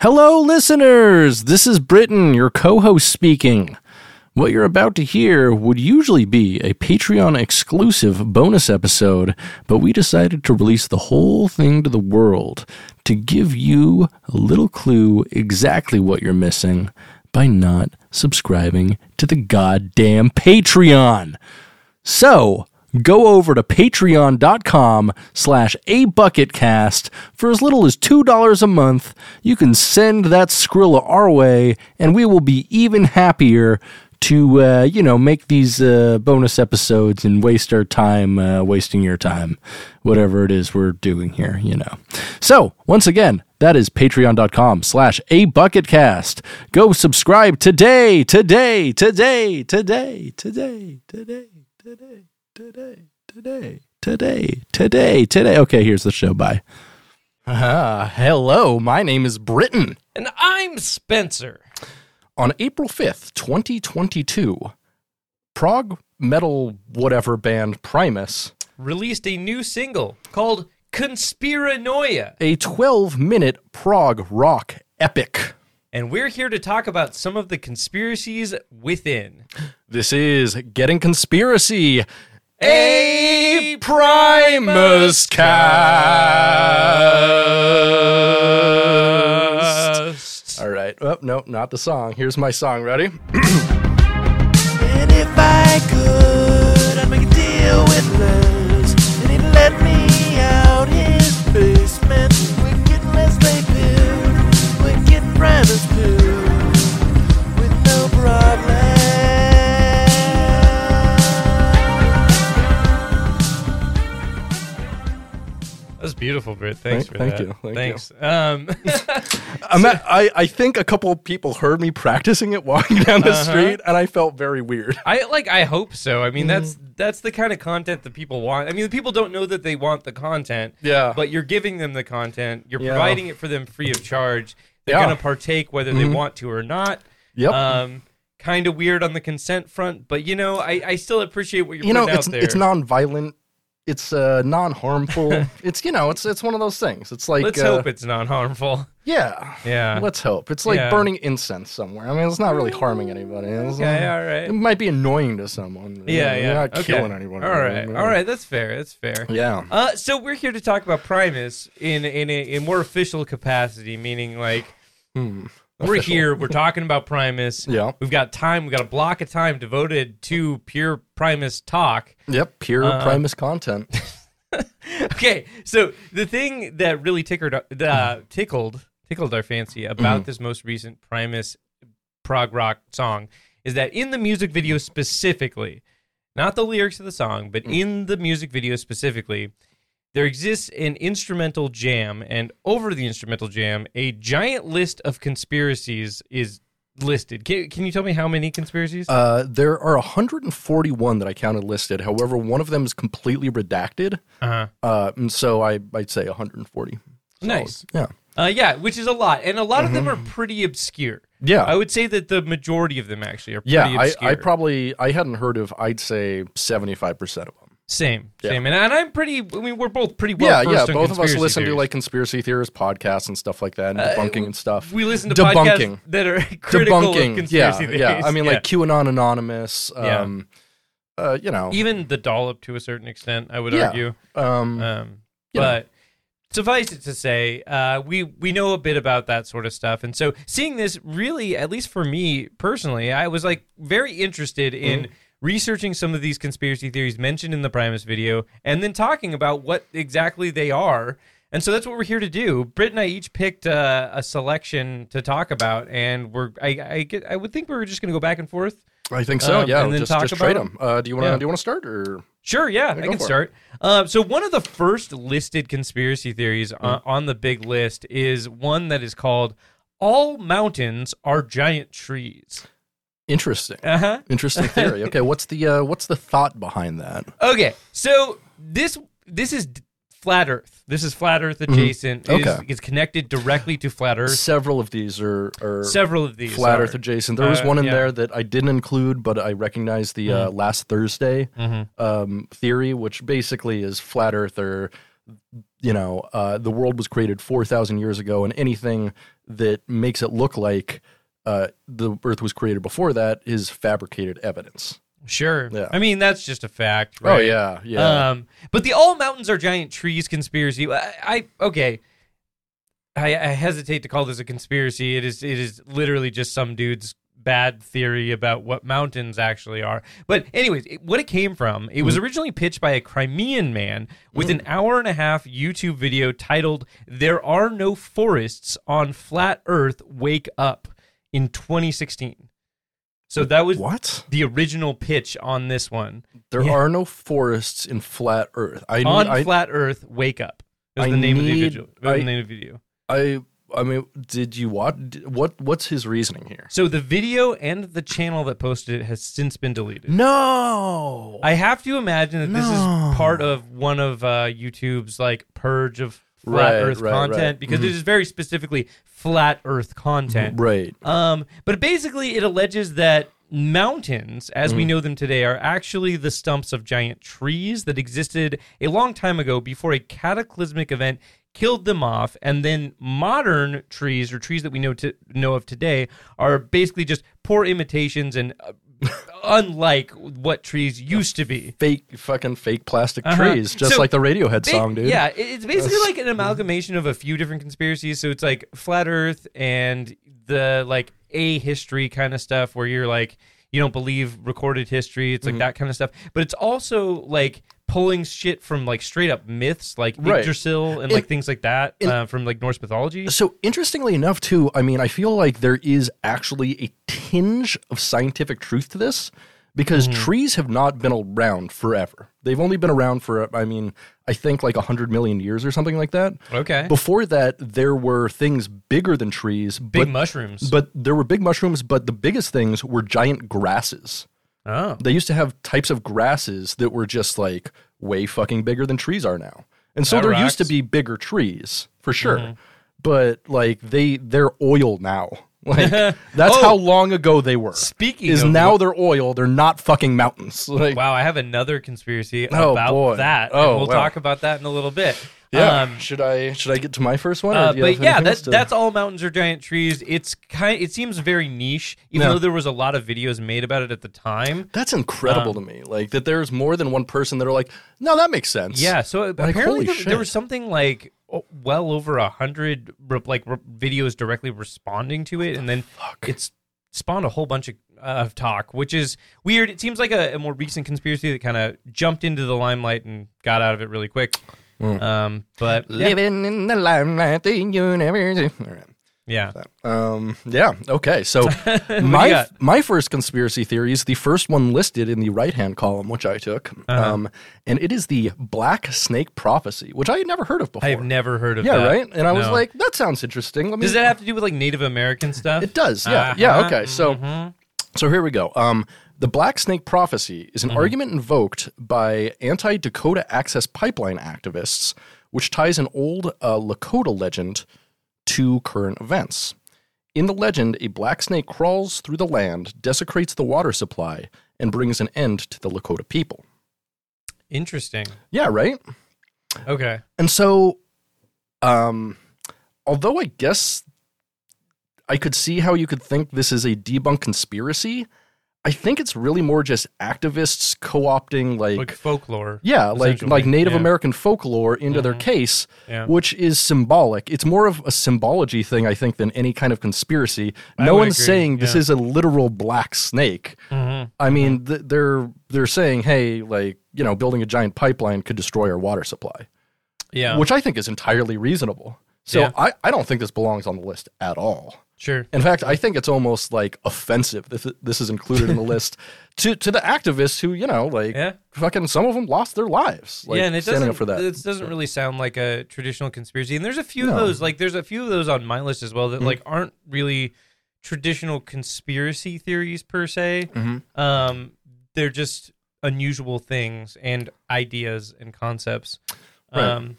Hello, listeners! This is Britton, your co host speaking. What you're about to hear would usually be a Patreon exclusive bonus episode, but we decided to release the whole thing to the world to give you a little clue exactly what you're missing by not subscribing to the goddamn Patreon. So, go over to patreon.com slash a bucketcast for as little as $2 a month. You can send that skrilla our way and we will be even happier to uh, you know make these uh, bonus episodes and waste our time uh, wasting your time. Whatever it is we're doing here you know. So once again that is patreon.com slash a bucketcast go subscribe today today today today today today today today, today, today, today, today. Okay, here's the show. Bye. Uh, hello, my name is Britton. And I'm Spencer. On April 5th, 2022, prog metal whatever band Primus Released a new single called Conspiranoia. a 12 minute prog rock epic. And we're here to talk about some of the conspiracies within. This is Getting Conspiracy, A Primus Cast. All right. Oh, no, not the song. Here's my song. Ready? And if I could, I'd make a deal with Les. And he'd let me out his basement. We're getting Leslie Pill. We're getting Primus Pill. Beautiful, Britt. Thanks Thank- for thank that. you, thank Thanks. Um, I'm at, I, I think a couple of people heard me practicing it walking down the Uh-huh. street, and I felt very weird. I like. I hope so. I mean, that's Mm-hmm. that's the kind of content that people want. I mean, the people don't know that they want the content. Yeah. But you're giving them the content. You're Yeah. providing it for them free of charge. They're Yeah. gonna partake whether they want to or not. Yep. Um, kind of weird on the consent front, but you know, I, I still appreciate what you're you know, putting it's out there. it's non-violent. It's uh, non-harmful. it's you know, it's it's one of those things. It's like Let's uh, hope it's non-harmful. yeah, Yeah. Let's hope it's like Yeah. burning incense somewhere. I mean, it's not really harming anybody. It's, Okay, all right. It might be annoying to someone. Yeah, You're yeah. not okay. killing anyone. All right, all right. That's fair. That's fair. Yeah. Uh, so we're here to talk about Primus in in a, in more official capacity, meaning like Hmm. We're Official. here. We're talking about Primus. Yeah. We've got time. We've got a block of time devoted to pure Primus talk. Yep. Pure Uh, Primus content. Okay, so the thing that really tickled uh, tickled tickled our fancy about this most recent Primus prog rock song is that in the music video specifically, not the lyrics of the song, but in the music video specifically, there exists an instrumental jam, and over the instrumental jam, a giant list of conspiracies is listed. Can, can you tell me how many conspiracies? Uh, there are 141 that I counted listed. However, one of them is completely redacted. Uh-huh. Uh, and so I, I'd say 140. Nice. Yeah. Uh, yeah, which is a lot, and a lot of them are pretty obscure. Yeah. I would say that the majority of them actually are yeah. pretty I, obscure. I probably, I hadn't heard of, I'd say 75% of them. Same, Yeah. same, and, and I'm pretty. I mean, we're both pretty well. yeah. Yeah. Both of us listen to like conspiracy theorists podcasts and stuff like that and Uh, debunking and stuff. we listen to debunking. podcasts that are critical debunking. of conspiracy yeah. theories. Yeah. I mean, Yeah. like QAnon Anonymous. Yeah. Um, uh, you know. even the dollop to a certain extent. I would Yeah. argue. um, Um, You know. but suffice it to say, uh, we we know a bit about that sort of stuff, and so seeing this really, at least for me personally, I was like very interested in. Mm-hmm. Researching some of these conspiracy theories mentioned in the Primus video, and then talking about what exactly they are, and so that's what we're here to do. Britt and I each picked uh, a selection to talk about, and we're I I, get, I would think we were just going to go back and forth. I think so. um, yeah. and then just talk just about trade them. Uh, do you want to Yeah. do you want to start or? Sure, yeah, Yeah, I can start. Uh, so one of the first listed conspiracy theories Mm. on, on the big list is one that is called "All mountains are giant trees." Interesting. Uh huh. Interesting theory. Okay, what's the uh, what's the thought behind that? Okay, so this this is flat Earth. This is flat Earth adjacent. It is- Mm-hmm. Okay. it's connected directly to flat Earth. Several of these are, are Several of these flat are. Earth adjacent. There was Uh, one in yeah. Mm-hmm. there that I didn't include, but I recognized the uh, last Thursday um, theory, which basically is flat Earth or you know, uh, the world was created 4,000 years ago, and anything that makes it look like uh, the Earth was created before that is fabricated evidence. Sure. Yeah. I mean, that's just a fact. Oh, yeah. Yeah. Um, but the all mountains are giant trees conspiracy. I, I okay. I, I hesitate to call this a conspiracy. It is. It is literally just some dude's bad theory about what mountains actually are. But anyways, it, what it came from, it was Mm-hmm. originally pitched by a Crimean man with Mm. an hour and a half YouTube video titled "There Are No Forests on Flat Earth. Wake Up" in 2016. So that was what? the original pitch on this one. There Yeah. are no forests in flat Earth. I on I, flat Earth, wake up. Is I the name of the need- video. I- the name of the video. I I mean, did you watch? What what's his reasoning here? So the video and the channel that posted it has since been deleted. No. I have to imagine that this is part of one of uh, YouTube's like purge of flat Right, Earth right, content right. because Mhm. it is very specifically flat Earth content. right. Um, but basically, it alleges that mountains, as Mm. we know them today, are actually the stumps of giant trees that existed a long time ago before a cataclysmic event killed them off, and then modern trees or trees that we know to know of today are basically just poor imitations and uh, unlike what trees used to be. Fake fucking fake plastic Uh-huh. trees, just So, like the Radiohead Ba- song, dude. Yeah, it- it's basically like an amalgamation of a few different conspiracies. So it's like flat Earth and the like a history kind of stuff where you're like you don't believe recorded history. It's like Mm-hmm. that kind of stuff. But it's also like pulling shit from like straight up myths like Right. Yggdrasil and And- like things like that and- uh, from like Norse mythology. So interestingly enough, too, I mean, I feel like there is actually a tinge of scientific truth to this because Mm-hmm. trees have not been around forever. They've only been around for, I mean, I think like 100 million years or something like that. Okay. Before that, there were things bigger than trees, Big but, mushrooms. but there were big mushrooms, but the biggest things were giant grasses. Oh. They used to have types of grasses that were just like way fucking bigger than trees are now. And so That there used to be bigger trees for sure. Mm-hmm. But like they they're oil now. Like that's Oh. how long ago they were. Speaking is of now what- they're oil, they're not fucking mountains. Like Wow, I have another conspiracy Oh, about boy. that. Oh, and we'll wow. talk about that in a little bit. yeah. Um, should I should I get to my first one? Uh, but yeah, anything that, to- that's all mountains are giant trees. It's kind. It seems very niche, even Yeah. though there was a lot of videos made about it at the time. that's incredible um, to me. Like that there's more than one person that are like, no, that makes sense. Yeah, so apparently there, there was something like well over a hundred re- like videos directly responding to it, and then Fuck. it's spawned a whole bunch of, uh, of talk, which is weird. It seems like a, a more recent conspiracy that kind of jumped into the limelight and got out of it really quick. Mm. Um, but yeah, Living in the limelight, the universe. All right. Yeah. Um, yeah. Okay. So What do you my my first conspiracy theory is the first one listed in the right hand column, which I took, Uh-huh. um, and it is the Black Snake prophecy, which I had never heard of before. I have never heard of yeah, that. right. And I was like, that sounds interesting. Let me. Does that have to do with like Native American stuff? It does. Yeah. Yeah. Uh-huh, Okay. So mhm. so here we go. Um, the Black Snake prophecy is an Mm-hmm. argument invoked by anti Dakota Access Pipeline activists, which ties an old uh, Lakota legend to current events. In the legend, a black snake crawls through the land, desecrates the water supply, and brings an end to the Lakota people. Interesting. Yeah, right? Okay. And so, um, although I guess I could see how you could think this is a debunk conspiracy, I think it's really more just activists co-opting like, Like folklore. yeah, like like Native Yeah. American folklore into their Mhm. case, Yeah. which is symbolic. It's more of a symbology thing, I think, than any kind of conspiracy. I no one's agree, saying this is a literal black snake. Mhm. I mean, th- they're they're saying, hey, like you know, building a giant pipeline could destroy our water supply Yeah. which I think is entirely reasonable. So Yeah. I, I don't think this belongs on the list at all. Sure. In fact, I think it's almost like offensive that this is included in the list to to the activists who, you know, like Yeah. fucking some of them lost their lives. Like, yeah, and it standing doesn't. up for that. It doesn't really sound like a traditional conspiracy. And there's a few No. of those. Like there's a few of those on my list as well that Mhm. like aren't really traditional conspiracy theories per se. Mhm. Um, they're just unusual things and ideas and concepts. Right. Um,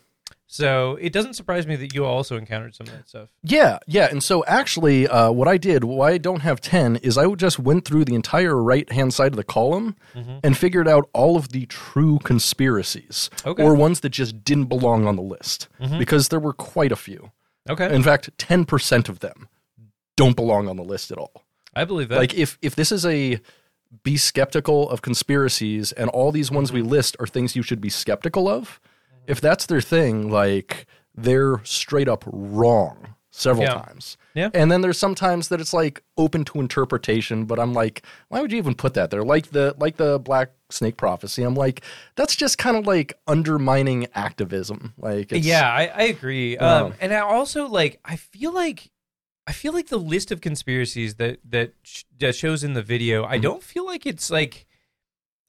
So it doesn't surprise me that you also encountered some of that stuff. Yeah, yeah. And so actually, uh, what I did, why I don't have 10, is I just went through the entire right hand side of the column and figured out all of the true conspiracies Okay. or ones that just didn't belong on the list because there were quite a few. Okay, In fact, 10% of them don't belong on the list at all. I believe that. Like if if this is a be skeptical of conspiracies and all these ones Mm-hmm. we list are things you should be skeptical of, if that's their thing, like they're straight up wrong several Yeah. times. Yeah. And then there's sometimes that it's like open to interpretation, but I'm like, why would you even put that there? Like the like the black snake prophecy. I'm like, that's just kind of like undermining activism. Like it's, yeah, I, I agree. Um, and I also like. I feel like. I feel like the list of conspiracies that that, sh- that shows in the video. Mm-hmm. I don't feel like it's like.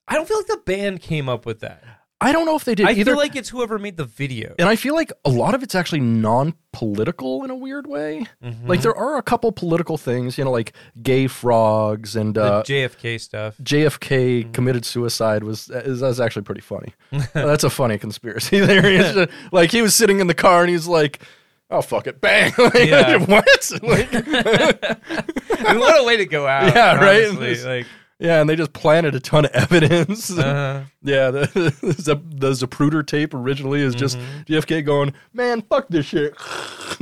I don't feel like the band came up with that. I don't know if they did I either. feel like it's whoever made the video. and I feel like a lot of it's actually non-political in a weird way. Mhm. Like there are a couple political things, you know, like gay frogs and the uh, JFK stuff. JFK Mm-hmm. committed suicide was is, that's actually pretty funny. that's a funny conspiracy theory. It's just- like he was sitting in the car and he's like, "Oh fuck it, bang!" like, Yeah. what? Like, what a way to go out. Yeah, right? honestly. Like, yeah, and they just planted a ton of evidence. uh, yeah, the, the the Zapruder tape originally is just Mm-hmm. JFK going, "Man, fuck this shit."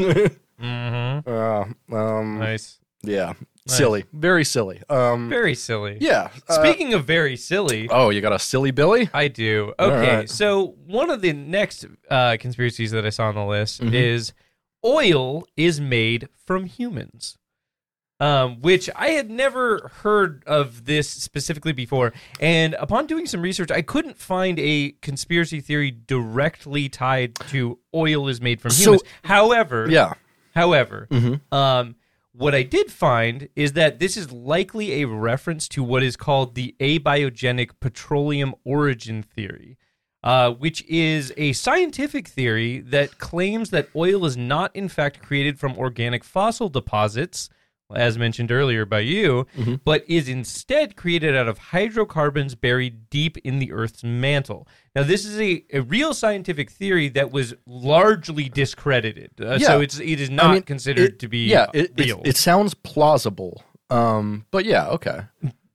mhm. uh, um, nice. yeah, silly, very silly. Um, Very silly. yeah. uh, Speaking of very silly, oh, you got a silly Billy? I do. Okay, right. so one of the next uh, conspiracies that I saw on the list Mhm. is oil is made from humans. Um, which I had never heard of this specifically before. And upon doing some research, I couldn't find a conspiracy theory directly tied to oil is made from So- humans. However, Yeah. However, Mhm. um, what I did find is that this is likely a reference to what is called the abiogenic petroleum origin theory, uh, which is a scientific theory that claims that oil is not, in fact, created from organic fossil deposits. As mentioned earlier by you, but is instead created out of hydrocarbons buried deep in the Earth's mantle. Now, this is a, a real scientific theory that was largely discredited. Uh, So it's it is not I mean, considered it- to be yeah, it, it- real. It, sounds plausible. Um, but yeah, okay.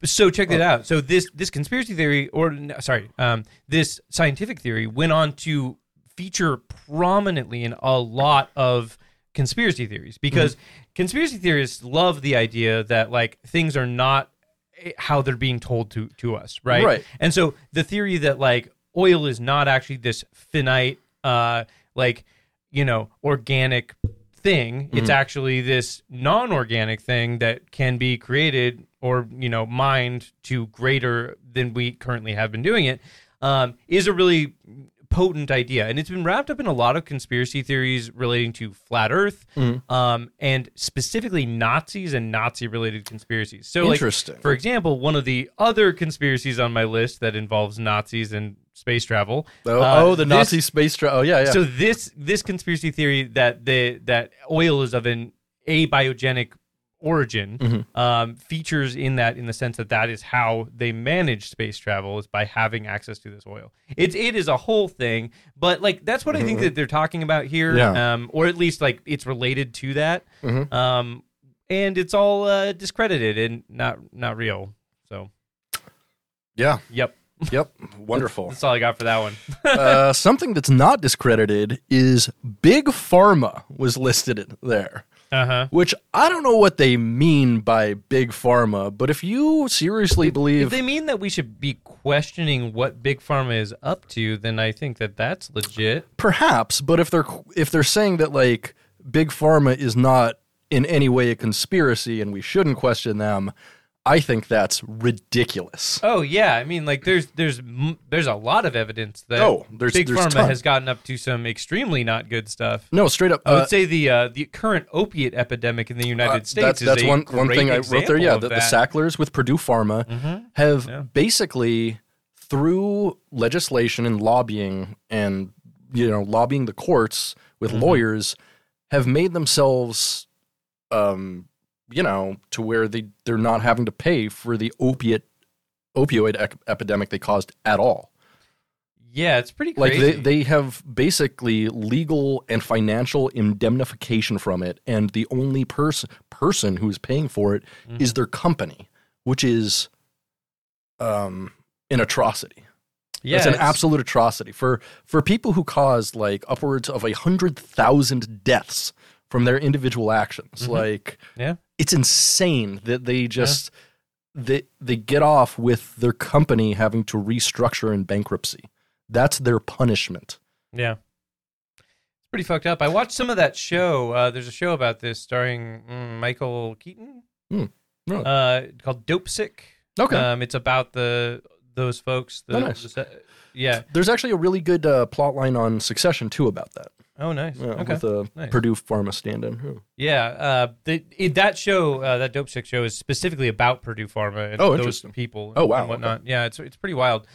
so check that out. So this this conspiracy theory, or sorry, um, this scientific theory went on to feature prominently in a lot of conspiracy theories because conspiracy theorists love the idea that like things are not eh, how they're being told to to us, right? Right. And so the theory that like oil is not actually this finite, uh, like you know, organic thing. It's actually this non-organic thing that can be created or you know mined to greater than we currently have been doing it. Um, is a really potent idea, and it's been wrapped up in a lot of conspiracy theories relating to flat Earth, um, and specifically Nazis and Nazi-related conspiracies. So, like, Interesting. for example, one of the other conspiracies on my list that involves Nazis and space travel. Oh, uh, oh the this- Nazi space tra- Oh, yeah, yeah. So this this conspiracy theory that the that oil is of an abiogenic origin Mm-hmm. um, features in that in the sense that that is how they manage space travel is by having access to this oil. It's it is a whole thing, but like that's what I think that they're talking about here, Mm-hmm. Yeah. um, or at least like it's related to that, Mhm. um, and it's all uh, discredited and not not real. So yeah. yep, Yep. Wonderful. that's all I got for that one. uh, something that's not discredited is Big Pharma was listed there. Uh huh. Which I don't know what they mean by big pharma, but if you seriously If believe If they mean that we should be questioning what big pharma is up to, then I think that that's legit. perhaps, but if they're if they're saying that like big pharma is not in any way a conspiracy and we shouldn't question them, I think that's ridiculous. Oh yeah, I mean like there's there's there's a lot of evidence that Oh, there's- big there's pharma ton. has gotten up to some extremely not good stuff. No, straight up. I would uh, say the uh, the current opiate epidemic in the United Uh, States that's is that's one one thing I wrote there. Yeah, the, the. Sacklers with Purdue Pharma Mhm. have Yeah. basically through legislation and lobbying and you know lobbying the courts with Mhm. lawyers have made themselves um you know to where they they're not having to pay for the opiate opioid ec- epidemic they caused at all Yeah, it's pretty Like they, they have basically legal and financial indemnification from it, and the only person person who is paying for it is Mm-hmm. their company, which is um an atrocity. yeah, it's an absolute atrocity for for people who caused like upwards of a hundred thousand deaths from their individual actions. Like Mm-hmm. Yeah. It's insane that they just they they get off with their company having to restructure in bankruptcy. That's their punishment. Yeah. It's pretty fucked up. I watched some of that show. Uh, there's a show about this starring mm, Michael Keaton Hmm. Really? uh, called Dopesick. Okay. Um, it's about the those folks. The, Oh, nice. the yeah. There's actually a really good uh, plot line on Succession too about that. Oh, nice. Yeah, okay. With a Nice. Purdue Pharma stand-in. Hmm. Yeah, uh, the, it, that show, uh, that Dopesick show, is specifically about Purdue Pharma and Oh, those people. Oh, wow, and whatnot. Yeah, it's it's pretty wild.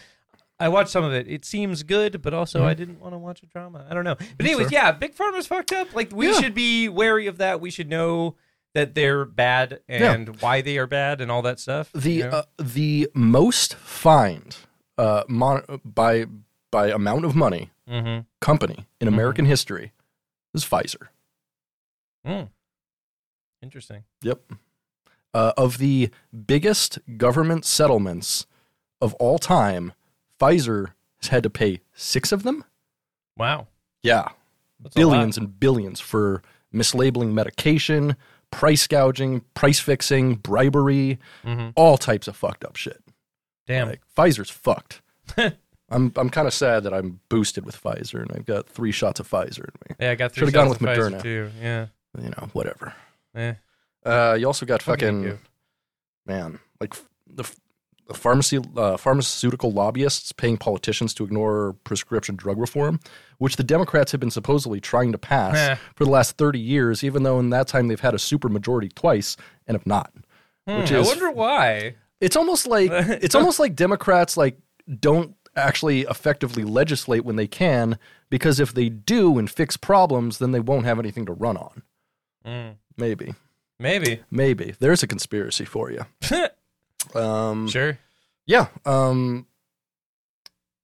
I watched some of it. It seems good, but also Mm-hmm. I didn't want to watch a drama. I don't know. But anyways, yeah, Big Pharma's fucked up. Like we Yeah. should be wary of that. We should know that they're bad and why they are bad and all that stuff. The you know? uh, the most fined uh, mon- by by amount of money Mhm. company in American history is Pfizer. Mm. Interesting. Yep. Uh, of the biggest government settlements of all time, Pfizer has had to pay six of them. Wow. Yeah, That's billions and billions for mislabeling medication, price gouging, price fixing, bribery, Mhm. all types of fucked up shit. Damn. Like Pfizer's fucked. I'm I'm kind of sad that I'm boosted with Pfizer and I've got three shots of Pfizer in me. yeah, I got 3 should've gone shots with of Pfizer Moderna. too. Yeah. You know, whatever. Eh. Uh, you also got What fucking man, like the the pharmacy uh, pharmaceutical lobbyists paying politicians to ignore prescription drug reform, which the Democrats have been supposedly trying to pass Eh. for the last 30 years, even though in that time they've had a supermajority twice and have not. Which is, I wonder why. It's almost like it's almost like Democrats like don't actually effectively legislate when they can because if they do and fix problems, then they won't have anything to run on. Mm. Maybe, Maybe. maybe there's a conspiracy for you. Um, Sure. Yeah. Um,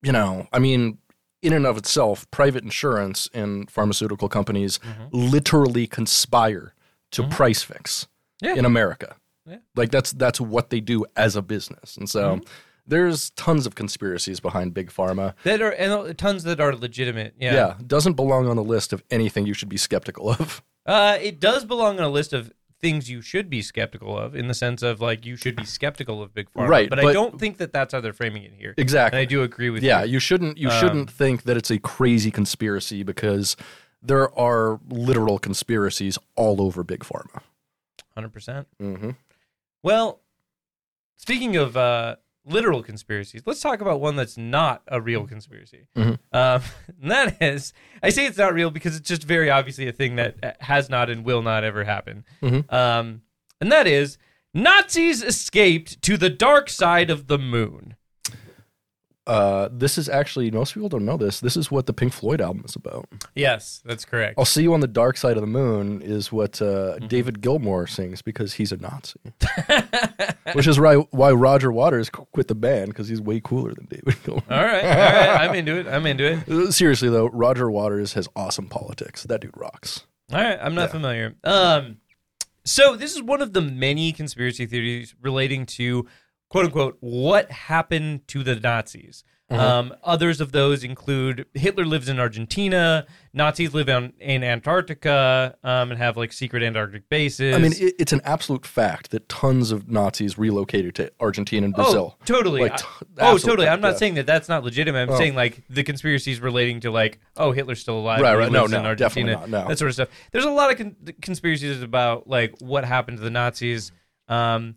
you know, I mean, in and of itself, private insurance and pharmaceutical companies literally conspire to price fix Yeah. in America. Yeah. Like that's that's what they do as a business, and so there's tons of conspiracies behind big pharma. That are and tons that are legitimate. Yeah. Yeah, doesn't belong on the list of anything you should be skeptical of. Uh, it does belong on a list of things you should be skeptical of, in the sense of like you should be skeptical of big pharma. Right, But, I don't think that that's how they're framing it here. Exactly. And I do agree with Yeah, you. Yeah you shouldn't you Um, shouldn't think that it's a crazy conspiracy because there are literal conspiracies all over big pharma. Hundred percent. Mm-hmm. Well, speaking of uh, literal conspiracies, let's talk about one that's not a real conspiracy. Mhm. Um, and that is, I say it's not real because it's just very obviously a thing that uh, has not and will not ever happen. Mhm. Um, and that is, Nazis escaped to the dark side of the moon. Uh, this is actually most people don't know this. This is what the Pink Floyd album is about. Yes, that's correct. "I'll See You on the Dark Side of the Moon" is what uh, Mm-hmm. David Gilmour sings because he's a Nazi, which is why why Roger Waters quit the band because he's way cooler than David Gilmour. All right, all right, I'm into it. I'm into it. Uh, Seriously though, Roger Waters has awesome politics. That dude rocks. All right, I'm not familiar. Um, so this is one of the many conspiracy theories relating to quote unquote what happened to the Nazis. Um, others of those include Hitler lives in Argentina, Nazis live on, in Antarctica, um, and have like secret Antarctic bases. I mean, it, it's an absolute fact that tons of Nazis relocated to Argentina and Brazil. Oh, totally. Like, I- t- oh, absolute totally. I'm not saying that that's not legitimate. I'm Oh. saying like the conspiracies relating to like, oh, Hitler's still alive. Right, right. No, no, Argentina, definitely not, no. That sort of stuff. There's a lot of con- conspiracies about like what happened to the Nazis, um,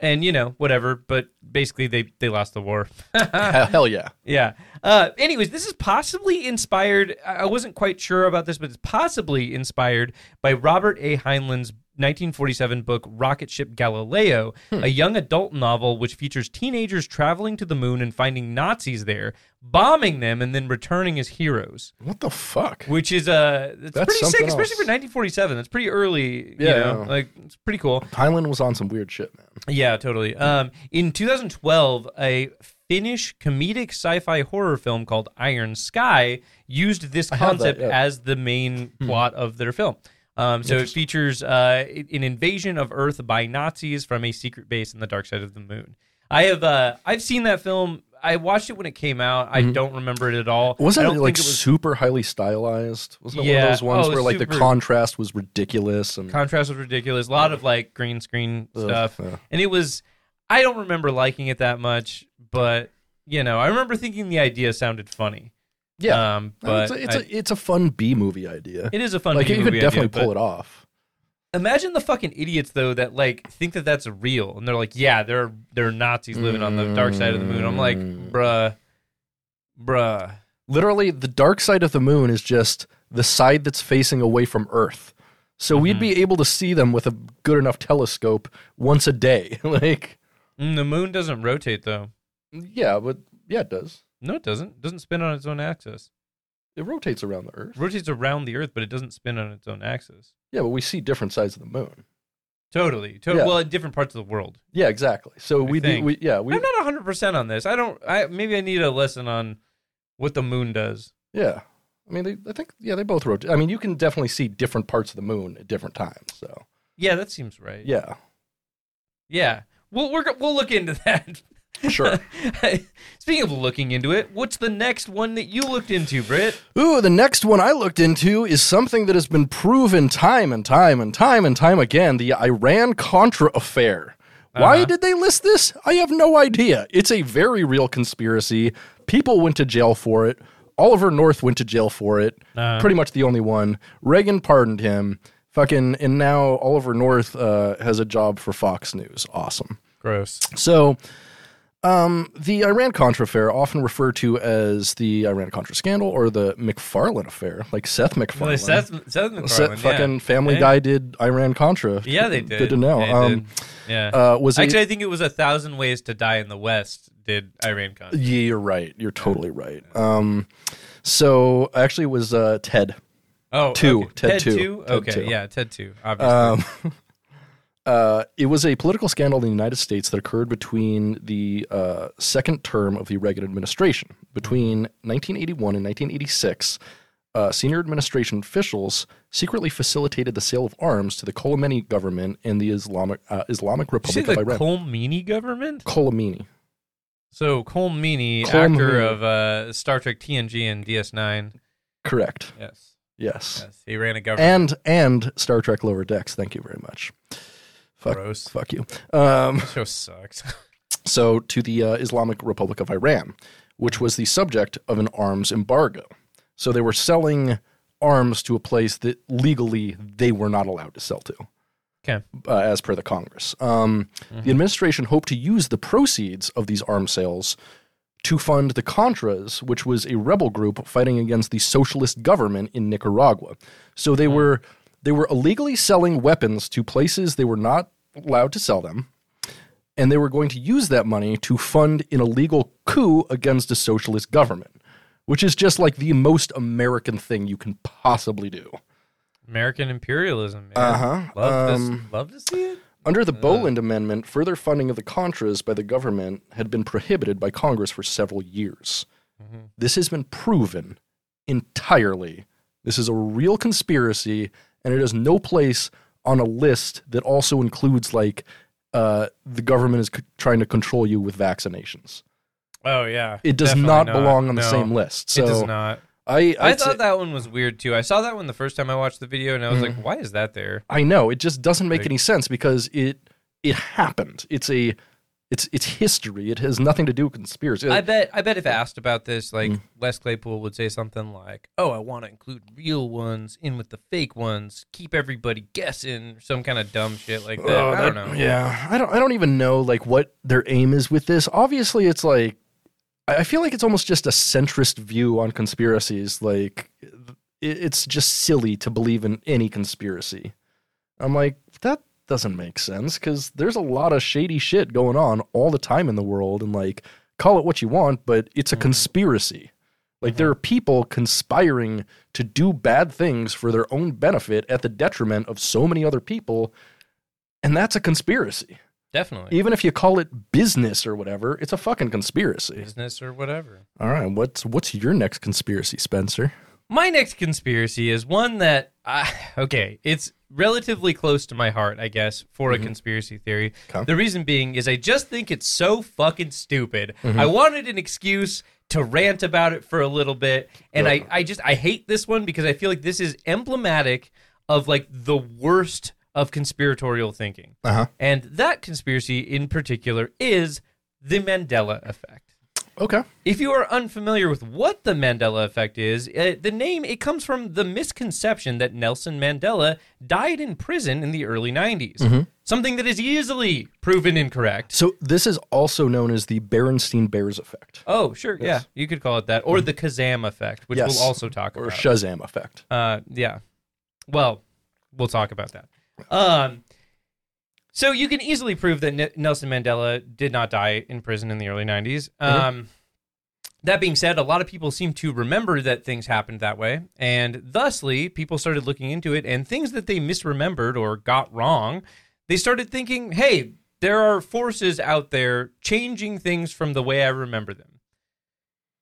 and you know whatever. But basically, they they lost the war. Hell, yeah. Yeah. Uh, anyways, this is possibly inspired. I I wasn't quite sure about this, but it's possibly inspired by Robert A. Heinlein's 1947 book Rocket Ship Galileo, a young adult novel which features teenagers traveling to the moon and finding Nazis there, bombing them, and then returning as heroes. What the fuck? Which is uh, it's That's pretty sick, something especially for 1947. That's pretty early. You Yeah. like it's pretty cool. Heinlein was on some weird shit, man. Yeah, totally. Um, in 2012, a Finnish comedic sci-fi horror film called Iron Sky used this I have that, concept yeah. as the main plot of their film. Um, so it features uh, an invasion of Earth by Nazis from a secret base in the dark side of the moon. I have uh, I've seen that film. I watched it when it came out. I don't remember it at all. Wasn't it like think it was super highly stylized? Wasn't it one of those ones Oh, where like the contrast was ridiculous and contrast was ridiculous. A lot of like green screen Ugh, stuff, yeah. and it was. I don't remember liking it that much, but you know, I remember thinking the idea sounded funny. Yeah, um, but it's a, it's, I- a it's a fun B movie idea. it is a fun. like you B-movie could definitely idea, pull it off. Imagine the fucking idiots though that like think that that's real, and they're like, yeah, there there are Nazis living on the dark side of the moon. I'm like, Mm. bruh, bruh. Literally, the dark side of the moon is just the side that's facing away from Earth. So we'd Mm-hmm. be able to see them with a good enough telescope once a day. like, Mm, the moon doesn't rotate though. yeah, but yeah, it does. No, it doesn't. It doesn't spin on its own axis. It rotates around the Earth. It rotates around the Earth, but it doesn't spin on its own axis. Yeah, but we see different sides of the moon. Totally. To- Yeah. Well, in different parts of the world. Yeah, exactly. So I we, do, we, yeah, we, I'm not 100 percent on this. I don't. I maybe I need a lesson on what the moon does. yeah. I mean, they, I think, yeah, they both rotate. I mean, you can definitely see different parts of the moon at different times. So, Yeah, that seems right. yeah, Yeah. We'll we're, we'll look into that. Sure. Speaking of looking into it, what's the next one that you looked into, Britt? Ooh, the next one I looked into is something that has been proven time and time and time and time again the Iran Contra affair. Why Uh-huh. did they list this? I have no idea. It's a very real conspiracy. People went to jail for it. Oliver North went to jail for it. Uh-huh. Pretty much the only one. Reagan pardoned him. Fucking, and now Oliver North uh, has a job for Fox News. Awesome. Gross. So, um, the Iran Contra affair, often referred to as the Iran Contra scandal or the McFarlane affair, like Seth MacFarlane. Well, Seth, Seth MacFarlane, Seth- yeah. fucking Family Yeah. Guy did Iran Contra. Yeah, they did. Good to know. Um. Yeah. uh, was Actually, it? I think it was a thousand ways to die in the West. Did Iran Contra? Yeah, you're right. You're totally right. Um, so actually, it was uh, Ted. Oh, Two. okay. Ted Ted two. two. Ted Okay, two. yeah, Ted two. Obviously. Um, uh, it was a political scandal in the United States that occurred between the uh, second term of the Reagan administration. Between 1981 and 1986, uh, senior administration officials secretly facilitated the sale of arms to the Khomeini government and the Islamic uh, Islamic Did you say Republic the of Iran. Khomeini government? Khomeini. So Khomeini, Colm Meaney. actor of uh, Star Trek TNG and DS9. Correct. Yes, Yes. yes, he ran a government. And and Star Trek Lower Decks. Thank you very much. Fuck, Gross. fuck you. Um, show sucks. so to the uh, Islamic Republic of Iran, which was the subject of an arms embargo. So they were selling arms to a place that legally they were not allowed to sell to, okay. uh, as per the Congress. Um, The administration hoped to use the proceeds of these arms sales to fund the Contras, which was a rebel group fighting against the socialist government in Nicaragua. So they were they were illegally selling weapons to places they were not allowed to sell them and they were going to use that money to fund an illegal coup against a socialist government, which is just like the most American thing you can possibly do. American imperialism. Uh-huh. Love Um. Love to see it. Under the Boland Amendment, further funding of the Contras by the government had been prohibited by Congress for several years. This has been proven entirely. This is a real conspiracy, and it has no place on a list that also includes like uh, the government is c- trying to control you with vaccinations. Oh yeah. It does Definitely not, belong on the same list. So it does not. I I I'd thought that one was weird too. I saw that one the first time I watched the video, and I was Mm-hmm. like, "Why is that there?" I know it just doesn't make Like- any sense because it it happened. It's a it's it's history. It has nothing to do with conspiracy. I bet. I bet if asked about this, like Mm. Les Claypool would say something like, "Oh, I want to include real ones in with the fake ones. Keep everybody guessing." Some kind of dumb shit like that. Oh, I don't that- know. Yeah, I don't. I don't even know like what their aim is with this. Obviously, it's like I I feel like it's almost just a centrist view on conspiracies. Like it, it's just silly to believe in any conspiracy. I'm like that doesn't make sense because there's a lot of shady shit going on all the time in the world, and like call it what you want, but it's a conspiracy. Like there are people conspiring to do bad things for their own benefit at the detriment of so many other people, and that's a conspiracy. Definitely. Even if you call it business or whatever, it's a fucking conspiracy. Business or whatever. All right, what's what's your next conspiracy, Spencer? My next conspiracy is one that, uh, okay, it's relatively close to my heart, I guess, for a conspiracy theory. Okay. The reason being is I just think it's so fucking stupid. I wanted an excuse to rant about it for a little bit, and I, I just I hate this one because I feel like this is emblematic of like the worst of conspiratorial thinking. Uh-huh. And that conspiracy in particular is the Mandela effect. Okay. If you are unfamiliar with what the Mandela effect is, uh, the name it comes from the misconception that Nelson Mandela died in prison in the early 90s. Something that is easily proven incorrect. So this is also known as the Berenstein Bears effect Oh, sure, yeah, you could call it that, or the Kazam effect, which Yes. we'll also talk or about. Or Shazam effect. Uh, yeah. Well, we'll talk about that. Um, so you can easily prove that N- Nelson Mandela did not die in prison in the early 90s. Um, that being said, a lot of people seem to remember that things happened that way, and thusly, people started looking into it, and things that they misremembered or got wrong, they started thinking, "Hey, there are forces out there changing things from the way I remember them,"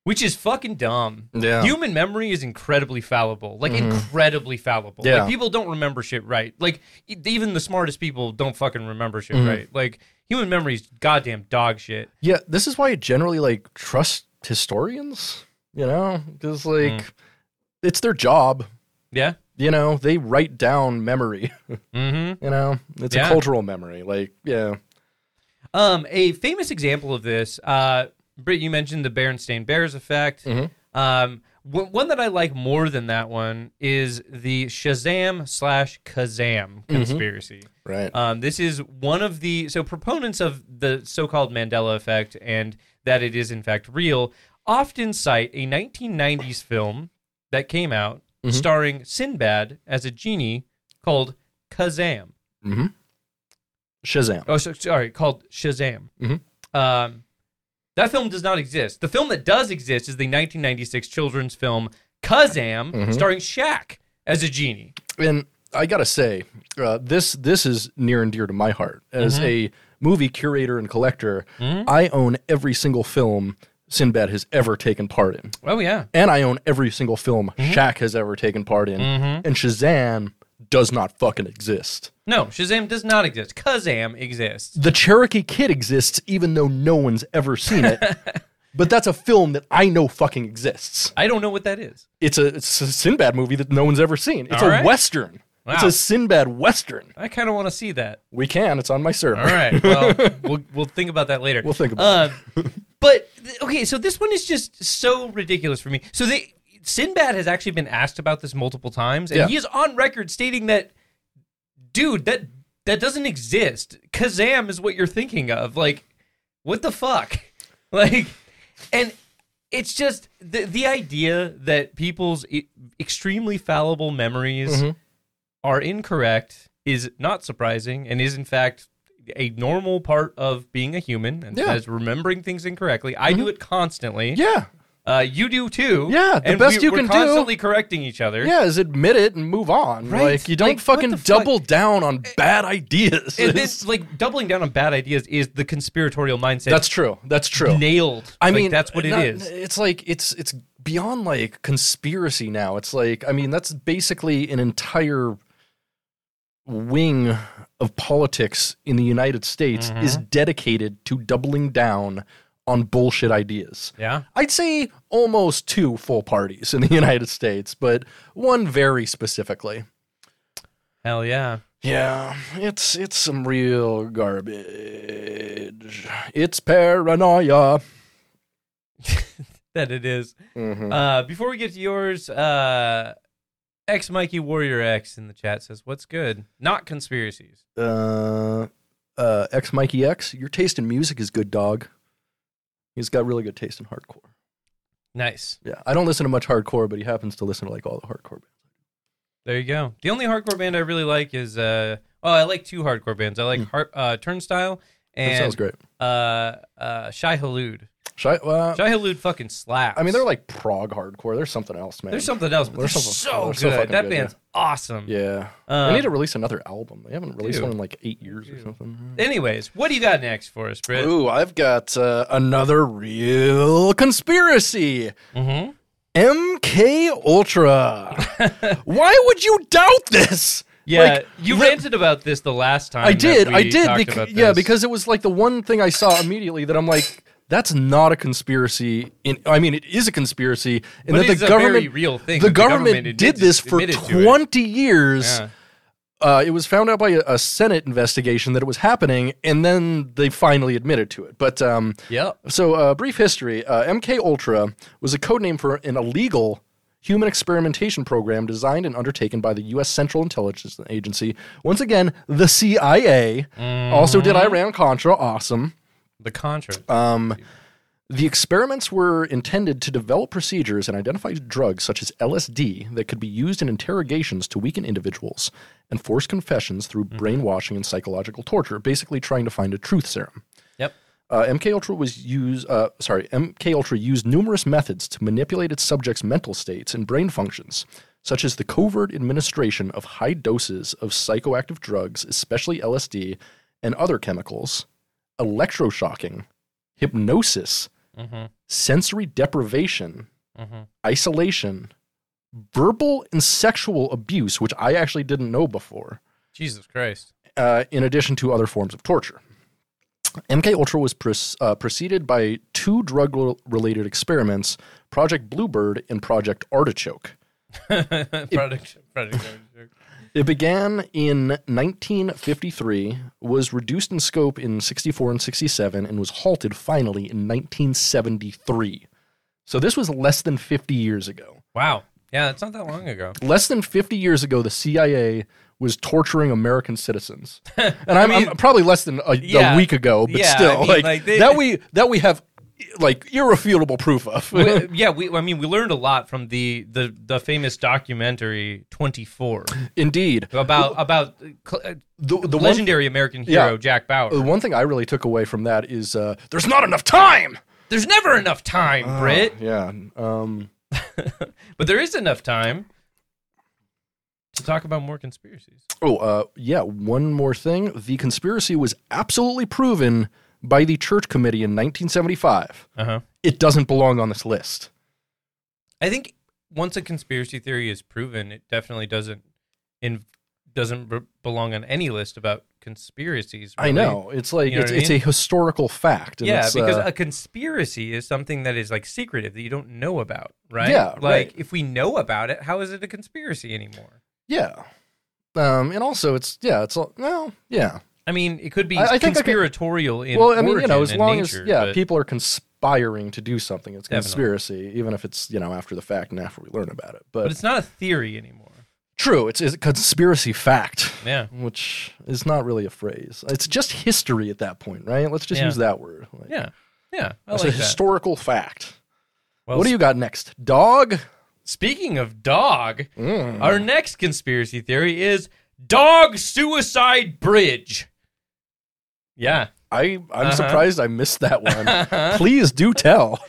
which is fucking dumb. Yeah. Human memory is incredibly fallible, like incredibly fallible. Yeah. Like people don't remember shit right. Like even the smartest people don't fucking remember shit Mm-hmm. right. Like human memory is goddamn dog shit. Yeah, this is why I generally like trust historians, you know, because like it's their job. Yeah. You know, they write down memory. Mm-hmm. you know, it's Yeah. a cultural memory. Like, yeah, Um, a famous example of this, uh, Britt, you mentioned the Berenstain Bears effect. Mhm. Um, w- one that I like more than that one is the Shazam slash Kazam conspiracy. right. Um, this is one of the so proponents of the so-called Mandela effect and that it is in fact real often cite a 1990s film that came out starring Sinbad as a genie called Kazam. mm-hmm. Shazam. Oh, so, sorry, called Shazam. Mhm. Um, that film does not exist. The film that does exist is the 1996 children's film Kazam, starring Shaq as a genie. and I gotta say, uh, this this is near and dear to my heart. As Mm-hmm. a movie curator and collector, I own every single film Sinbad has ever taken part in, Oh yeah, and I own every single film Mm-hmm. Shaq has ever taken part in. And Shazam does not fucking exist. no, Shazam does not exist. Kazam exists. The Cherokee Kid exists, even though no one's ever seen it. but that's a film that I know fucking exists. I don't know what that is. It's a, it's a Sinbad movie that no one's ever seen. It's All a right. western. It's a Sinbad western. I kind of want to see that. We can. It's on my server. All right. Well, we'll we'll think about that later. We'll think about uh, it. but okay, so this one is just so ridiculous for me. So they Sinbad has actually been asked about this multiple times, and Yeah. he is on record stating that, dude, that that doesn't exist. Kazam is what you're thinking of. Like, what the fuck? Like, and it's just the the idea that people's extremely fallible memories Mm-hmm. are incorrect is not surprising and is in fact a normal part of being a human and Yeah. Mm-hmm. as remembering things incorrectly. I do it constantly. Yeah. Uh, you do too. Yeah, the and best we, you can do- constantly correcting each other. Yeah, is admit it and move on. Right. Like you don't Like, fucking the fuck? double down on bad ideas. And this, like doubling down on bad ideas is the conspiratorial mindset. that's true. That's true. nailed. I Like, mean, that's what it not- is. It's like it's it's beyond like conspiracy now. It's like I mean, that's basically an entire wing of politics in the United States Mm-hmm. is dedicated to doubling down on bullshit ideas. Yeah. I'd say almost two full parties in the United States, but one very specifically. Hell yeah. Yeah, it's it's some real garbage. It's paranoia. That it is. Mhm. Uh, before we get to yours, uh, X Mikey Warrior X in the chat says, "What's good? Not conspiracies." Uh, uh, X Mikey X, your taste in music is good, dog. He's got really good taste in hardcore. Nice. Yeah, I don't listen to much hardcore, but he happens to listen to like all the hardcore bands. There you go. The only hardcore band I really like is uh, oh, I like two hardcore bands. I like Hmm. Har- uh, Turnstile and sounds great. Uh, uh, Shai Hulud. Shai, well, Shai Hulud fucking slaps. I mean, they're like prog hardcore. There's something else, man. there's something else, but they're, There's something- so they're so good. fucking that good, band's awesome. Yeah. Uh, they need to release another album. They haven't released Dude. one in like eight years or something. Anyways, what do you got next for us, Britt? Ooh, I've got uh, another real conspiracy. Mm-hmm. MK Ultra. Why would you doubt this? Yeah, Like, you ranted about this the last time. I did. I did. talked Bec- about yeah, because it was like the one thing I saw immediately that I'm like, that's not a conspiracy. In I mean, it is a conspiracy, and that the a government, very real thing the the government, government did this for admitted to it. 20 years. Yeah. Uh, it was found out by a, a Senate investigation that it was happening, and then they finally admitted to it. But um, Yep. so, uh, brief history: uh, MK Ultra was a code name for an illegal human experimentation program designed and undertaken by the U.S. Central Intelligence Agency. Once again, the CIA. Also, did Iran Contra. Awesome. The Contra. Um, the experiments were intended to develop procedures and identify drugs such as LSD that could be used in interrogations to weaken individuals and force confessions through brainwashing and psychological torture, basically trying to find a truth serum. Uh, MK Ultra was used. Uh, sorry, MK Ultra used numerous methods to manipulate its subjects' mental states and brain functions, such as the covert administration of high doses of psychoactive drugs, especially LSD and other chemicals, electroshocking, hypnosis, Mm-hmm. sensory deprivation, Mm-hmm. isolation, verbal and sexual abuse, which I actually didn't know before Jesus Christ. uh, in addition to other forms of torture. MK Ultra was pres- uh, preceded by two drug-related experiments: Project Bluebird and Project Artichoke. product, product. It began in 1953, was reduced in scope in 64 and 67, and was halted finally in 1973. So this was less than 50 years ago. wow. Yeah, it's not that long ago. Less than 50 years ago, the CIA was torturing American citizens, and I'm, mean- I'm probably less than a, Yeah. a week ago, but Yeah, I still, mean, like, like, they- that we that we have like irrefutable proof of. We- yeah, we. I mean, we learned a lot from the the the famous documentary Twenty Four Indeed, about about cl- uh, the the legendary American hero Yeah. Jack Bauer. the one thing I really took away from that is uh, there's not enough time. There's never enough time, Britt, Yeah, um, but there is enough time to talk about more conspiracies. Oh, uh, yeah. One more thing. The conspiracy was absolutely proven by the church committee in 1975. Uh huh. It doesn't belong on this list. I think once a conspiracy theory is proven, it definitely doesn't in doesn't b- belong on any list about conspiracies. I know. It's like You know it's, it's a historical fact. and Yeah, because uh, a conspiracy is something that is like secretive that you don't know about, right? Yeah, Like right. if we know about it, how is it a conspiracy anymore? yeah. Um, and also it's yeah, it's well, yeah. I mean, it could be I- I think I could- conspiratorial in well, I mean, you know, as long nature, as yeah, but- people are conspiring to do something, it's Definitely. conspiracy, even if it's you know after the fact and after we learn about it. But, but it's not a theory anymore. True, it's, it's a conspiracy fact. Yeah. which is not really a phrase. It's just history at that point, right? Let's just Yeah. use that word. Like, Yeah. Yeah. I it's like a that. historical fact. Well, what do you got next? Dog? Speaking of dog, Mm. our next conspiracy theory is dog suicide bridge. Yeah. I I'm Uh-huh. surprised I missed that one. Please do tell.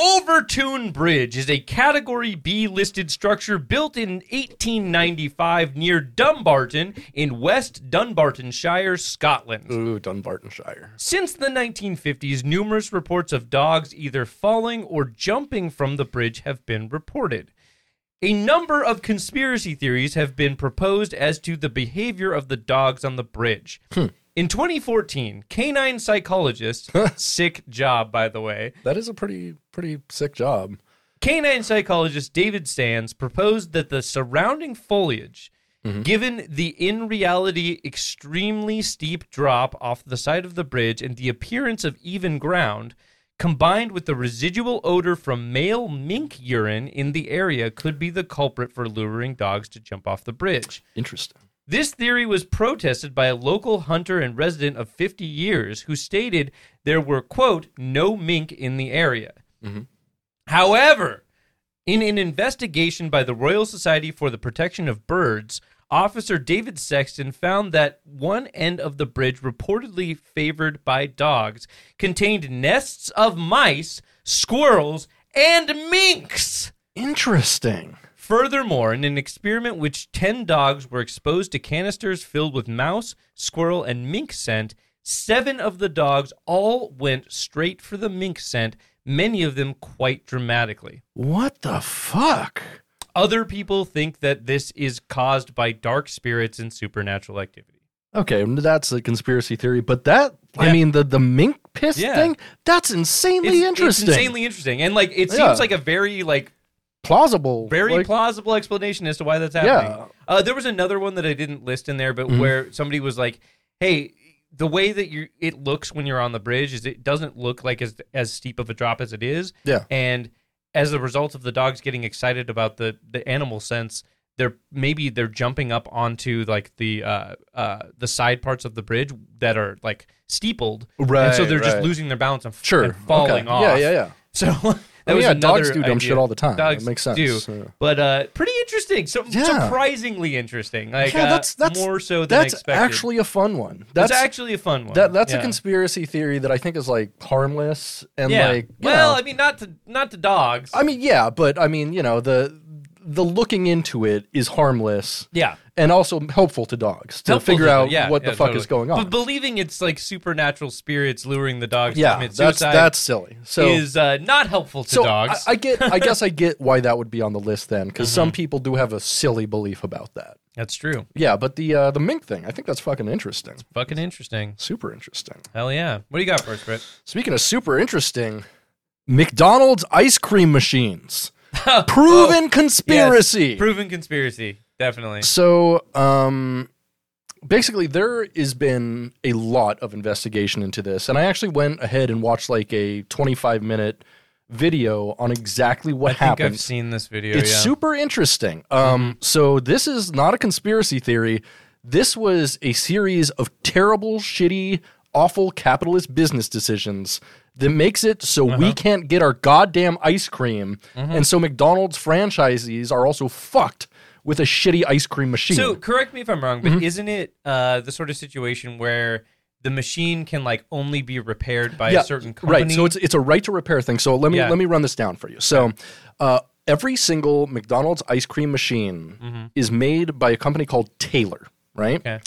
Overtoun Bridge is a Category B listed structure built in 1895 near Dumbarton in West Dunbartonshire, Scotland. Ooh, Dunbartonshire. Since the 1950s, numerous reports of dogs either falling or jumping from the bridge have been reported. A number of conspiracy theories have been proposed as to the behavior of the dogs on the bridge. Hmm. In 2014, canine psychologist, sick job by the way, That is a pretty pretty sick job. Canine psychologist David Sands proposed that the surrounding foliage, mm-hmm. given the in reality extremely steep drop off the side of the bridge and the appearance of even ground, combined with the residual odor from male mink urine in the area, could be the culprit for luring dogs to jump off the bridge. Interesting. This theory was protested by a local hunter and resident of 50 years who stated there were, quote, no mink in the area. Mm-hmm. However, in an investigation by the Royal Society for the Protection of Birds, Officer David Sexton found that one end of the bridge, reportedly favored by dogs, contained nests of mice, squirrels, and minks. Interesting. Furthermore, in an experiment which 10 dogs were exposed to canisters filled with mouse, squirrel, and mink scent, seven of the dogs all went straight for the mink scent, many of them quite dramatically. What the fuck? Other people think that this is caused by dark spirits and supernatural activity. Okay, that's a conspiracy theory, but that I mean the the mink piss Yeah. thing, that's insanely It's, interesting. it's insanely interesting. And like it seems Yeah. like a very like plausible. very like, plausible explanation as to why that's happening. Yeah. Uh, there was another one that I didn't list in there, but Mhm. where somebody was like, "Hey, the way that you it looks when you're on the bridge is it doesn't look like as as steep of a drop as it is, Yeah. and as a result of the dogs getting excited about the the animal sense." They're maybe they're jumping up onto like the uh, uh, the side parts of the bridge that are like steepled, Right, and so they're just losing their balance and, Sure. and falling okay. off. Yeah, yeah, yeah. So that I mean, was yeah, dogs do dumb idea. shit all the time. Dogs it makes sense. do, Yeah. but uh, pretty interesting. So Yeah. surprisingly interesting. Like Yeah, uh, that's- that's- more so than That's expected. actually a fun one. that's, That's actually a fun one. that that's a conspiracy theory that I think is like harmless and Yeah. like well, know, I mean, not to not to dogs. I mean yeah, but I mean you know the the looking into it is harmless yeah, and also helpful to dogs to Helpful figure to- out yeah, what yeah, the fuck totally. is going on. But believing it's like supernatural spirits luring the dogs to yeah, commit that's suicide that's silly. So is uh, not helpful to so dogs. I, I get I guess I get why that would be on the list then because Mm-hmm. some people do have a silly belief about that. that's true. Yeah, but the uh, the mink thing, I think that's fucking interesting. Fucking interesting. Super interesting. Hell yeah. What do you got for us, Britt? Speaking of super interesting, McDonald's ice cream machines. Proven conspiracy. Yes, proven conspiracy. Definitely. so, um, basically, there has been a lot of investigation into this, and I actually went ahead and watched like a 25 minute video on exactly what I think happened. I've seen this video. It's yeah. super interesting. Um, so this is not a conspiracy theory. This was a series of terrible, shitty, awful capitalist business decisions that makes it so Uh-huh. we can't get our goddamn ice cream, Mm-hmm. and so McDonald's franchisees are also fucked with a shitty ice cream machine. So correct me if I'm wrong, but Mm-hmm. isn't it uh, the sort of situation where the machine can like only be repaired by yeah, a certain company? right. So it's it's a right to repair thing. So let me Yeah. let me run this down for you. So. Uh, Every single McDonald's ice cream machine is made by a company called Taylor, right? Mm-hmm. Okay.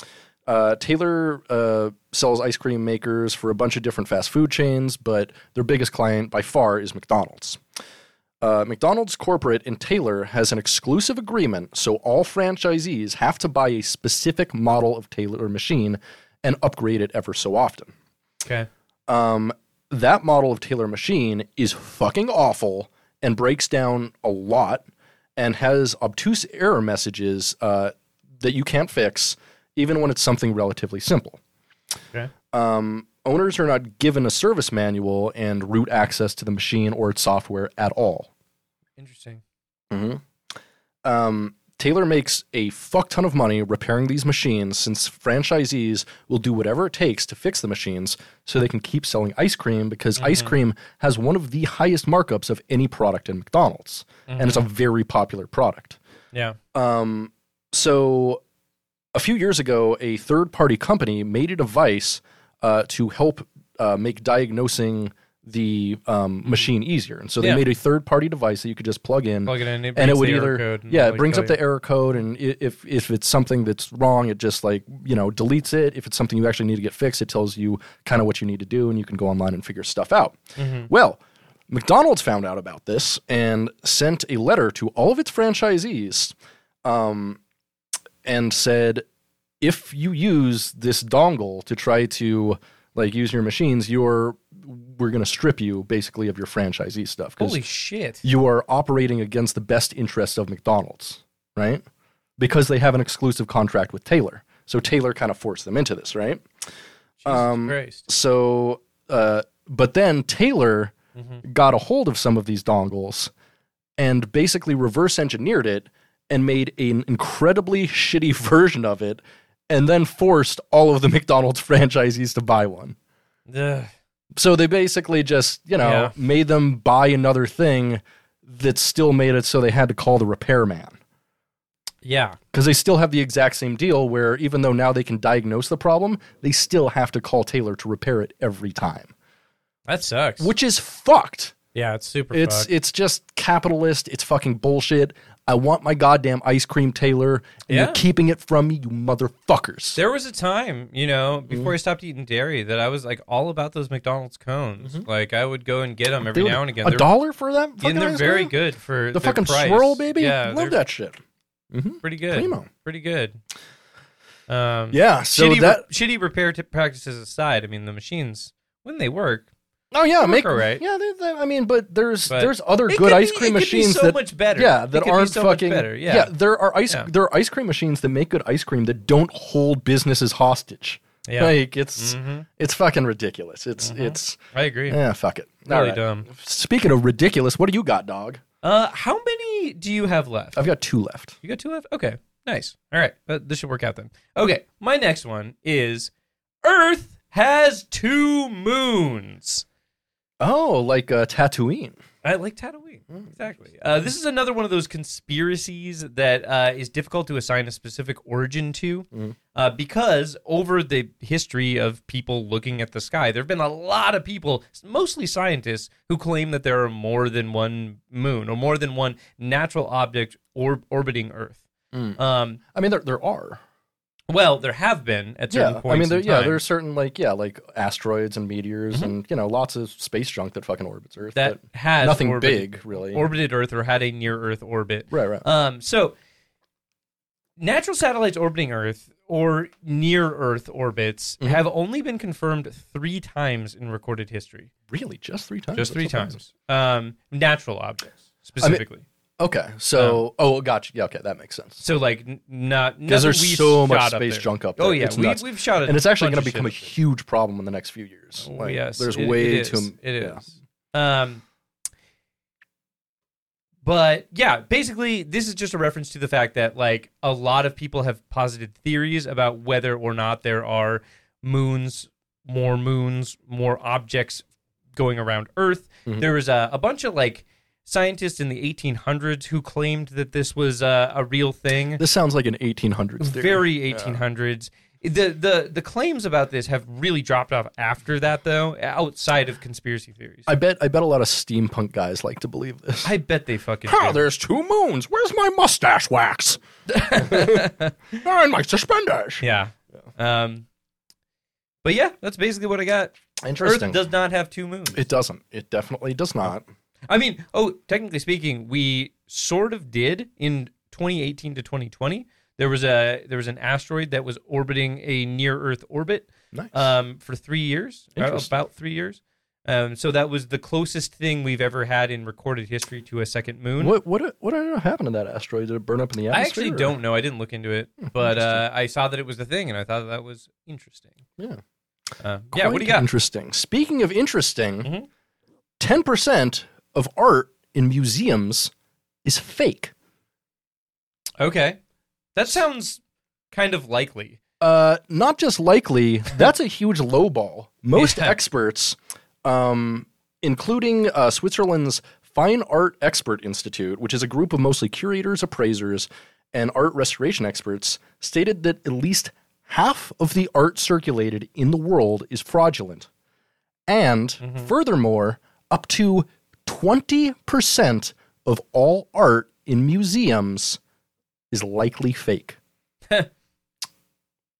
Uh, Taylor uh, sells ice cream makers for a bunch of different fast food chains, but their biggest client by far is McDonald's. Uh, McDonald's corporate and Taylor has an exclusive agreement, so all franchisees have to buy a specific model of Taylor machine and upgrade it ever so often. Okay. Um, that model of Taylor machine is fucking awful and breaks down a lot and has obtuse error messages uh, that you can't fix, even when it's something relatively simple. Okay. Um, owners are not given a service manual and root access to the machine or its software at all. Interesting. hmm Um, Taylor makes a fuck ton of money repairing these machines since franchisees will do whatever it takes to fix the machines so they can keep selling ice cream because ice cream has one of the highest markups of any product in McDonald's. And it's a very popular product. Yeah. Um, so a few years ago, a third party company made a device uh, to help uh, make diagnosing the um, machine easier. And so they Yeah. made a third party device that you could just plug in. Plug it in. It and it would the either error code and yeah it brings up you- the error code and if if it's something that's wrong it just like you know deletes it if it's something you actually need to get fixed it tells you kind of what you need to do and you can go online and figure stuff out Mm-hmm. well mcdonald's found out about this and sent a letter to all of its franchisees um, and said if you use this dongle to try to like use your machines you're we're going to strip you basically of your franchisee stuff. Holy shit. you are operating against the best interests of McDonald's, right? Because they have an exclusive contract with Taylor. So Taylor kind of forced them into this, right? Jesus um, Christ. So, uh, but then Taylor got a hold of some of these dongles and basically reverse engineered it and made an incredibly shitty version of it and then forced all of the McDonald's franchisees to buy one. Ugh. So they basically just, you know, Yeah. made them buy another thing that still made it so they had to call the repairman. Yeah. because they still have the exact same deal where even though now they can diagnose the problem, they still have to call Taylor to repair it every time, That sucks. which is fucked. yeah, it's super It's fucked. it's just capitalist. It's fucking bullshit. I want my goddamn ice cream, Taylor, and Yeah. you're keeping it from me, you motherfuckers. There was a time, you know, Mm-hmm. before I stopped eating dairy, that I was like all about those McDonald's cones. Like I would go and get them every Mm-hmm. Now and again. a They're- dollar for that? and they're very cream? good for The fucking price. swirl, baby. Yeah, love that shit. Pretty good. Primo. Pretty good. Um, Yeah. So shitty, that. shitty repair t- practices aside, I mean, the machines when they work, Oh yeah, work make all right. Yeah, they, they- I mean, but there's But there's other good could ice be- cream it could be machines so that much better. Yeah, It that could aren't so much fucking better, yeah. there are ice Yeah. there are ice cream machines that make good ice cream that don't hold businesses hostage. Yeah. Like it's Mhm. it's fucking ridiculous. It's it's I agree. yeah, fuck it. Really All right. dumb. Speaking of ridiculous, what do you got, dog? Uh, how many do you have left? I've got two left. You got two left? Okay, nice. All right, uh, this should work out then. Okay, my next one is Earth has two moons. Oh, like uh, Tatooine. I like Tatooine. Exactly. Uh, this is another one of those conspiracies that uh, is difficult to assign a specific origin to Mm. uh, because over the history of people looking at the sky, there have been a lot of people, mostly scientists, who claim that there are more than one moon or more than one natural object or- orbiting Earth. Mm. Um, I mean, there there are. Well, there have been at certain Yeah, points. I mean, there, yeah, time there's certain like yeah, like asteroids and meteors and you know lots of space junk that fucking orbits Earth. that but has nothing orbited, big, really. orbited Earth or had a near Earth orbit. right, right. Um, so natural satellites orbiting Earth or near Earth orbits Mhm. have only been confirmed three times in recorded history. really, just three times. Just That's three times. Um, natural objects specifically. Okay, so oh, gotcha. Yeah, okay, that makes sense. so like n- not Because nothing there's we've so much shot up space there. junk up there. Oh yeah, It's we, nuts. we've shot it, and it's actually going to become a huge problem in the next few years. Oh, Like, yes, there's it- way it too. is. It yeah. is. Um, but yeah, basically, this is just a reference to the fact that like a lot of people have posited theories about whether or not there are moons, more moons, more objects going around Earth. Mhm. There was a, a bunch of like scientists in the 1800s who claimed that this was uh, a real thing This sounds like an 1800s theory. very 1800s. The the the claims about this have really dropped off after that, though. Outside of conspiracy theories, I bet. I bet a lot of steampunk guys like to believe this. I bet they fucking. Do. there's two moons. Where's my mustache wax? and my suspenders. Yeah. Um. But yeah, that's basically what I got. Interesting. Earth does not have two moons. it doesn't. It definitely does not. I mean, oh, technically speaking, we sort of did in 2018 to 2020. There was a there was an asteroid that was orbiting a near Earth orbit Nice. um, for three years, uh, about three years. Um, so that was the closest thing we've ever had in recorded history to a second moon. what what what happening to that asteroid? Did it burn up in the atmosphere? I actually or- don't know. I didn't look into it, but uh, I saw that it was the thing, and I thought that was interesting. Yeah. Uh, yeah. What do you got? Interesting. Speaking of interesting, Mhm. 10 percent of art in museums is fake. Okay, that sounds kind of likely. Uh, not just likely, that's a huge lowball. Most Yeah. experts, um, including uh, Switzerland's Fine Art Expert Institute, which is a group of mostly curators, appraisers, and art restoration experts, stated that at least half of the art circulated in the world is fraudulent. And furthermore, up to 20% of all art in museums is likely fake.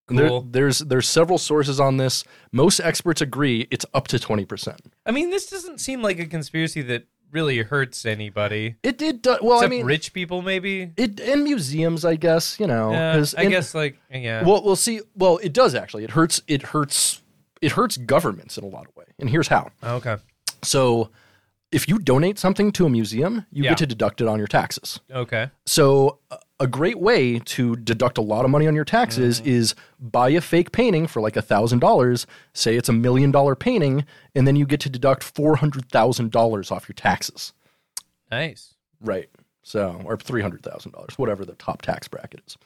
And there- Cool. there's there's several sources on this. Most experts agree it's up to 20%. I mean, this doesn't seem like a conspiracy that really hurts anybody. It it well, Except I mean rich people, maybe. it in museums, I guess, you know, Yeah, I in- guess like yeah. Well, we'll see. Well, it does actually. It hurts it hurts it hurts governments in a lot of ways. And here's how. okay. So, if you donate something to a museum, you Yeah. get to deduct it on your taxes. Okay. So, a- great way to deduct a lot of money on your taxes Mm. is buy a fake painting for like a thousand dollars. Say it's a million dollar painting, and then you get to deduct four hundred thousand dollars off your taxes. Nice. Right. So, or three hundred thousand dollars, whatever the top tax bracket is.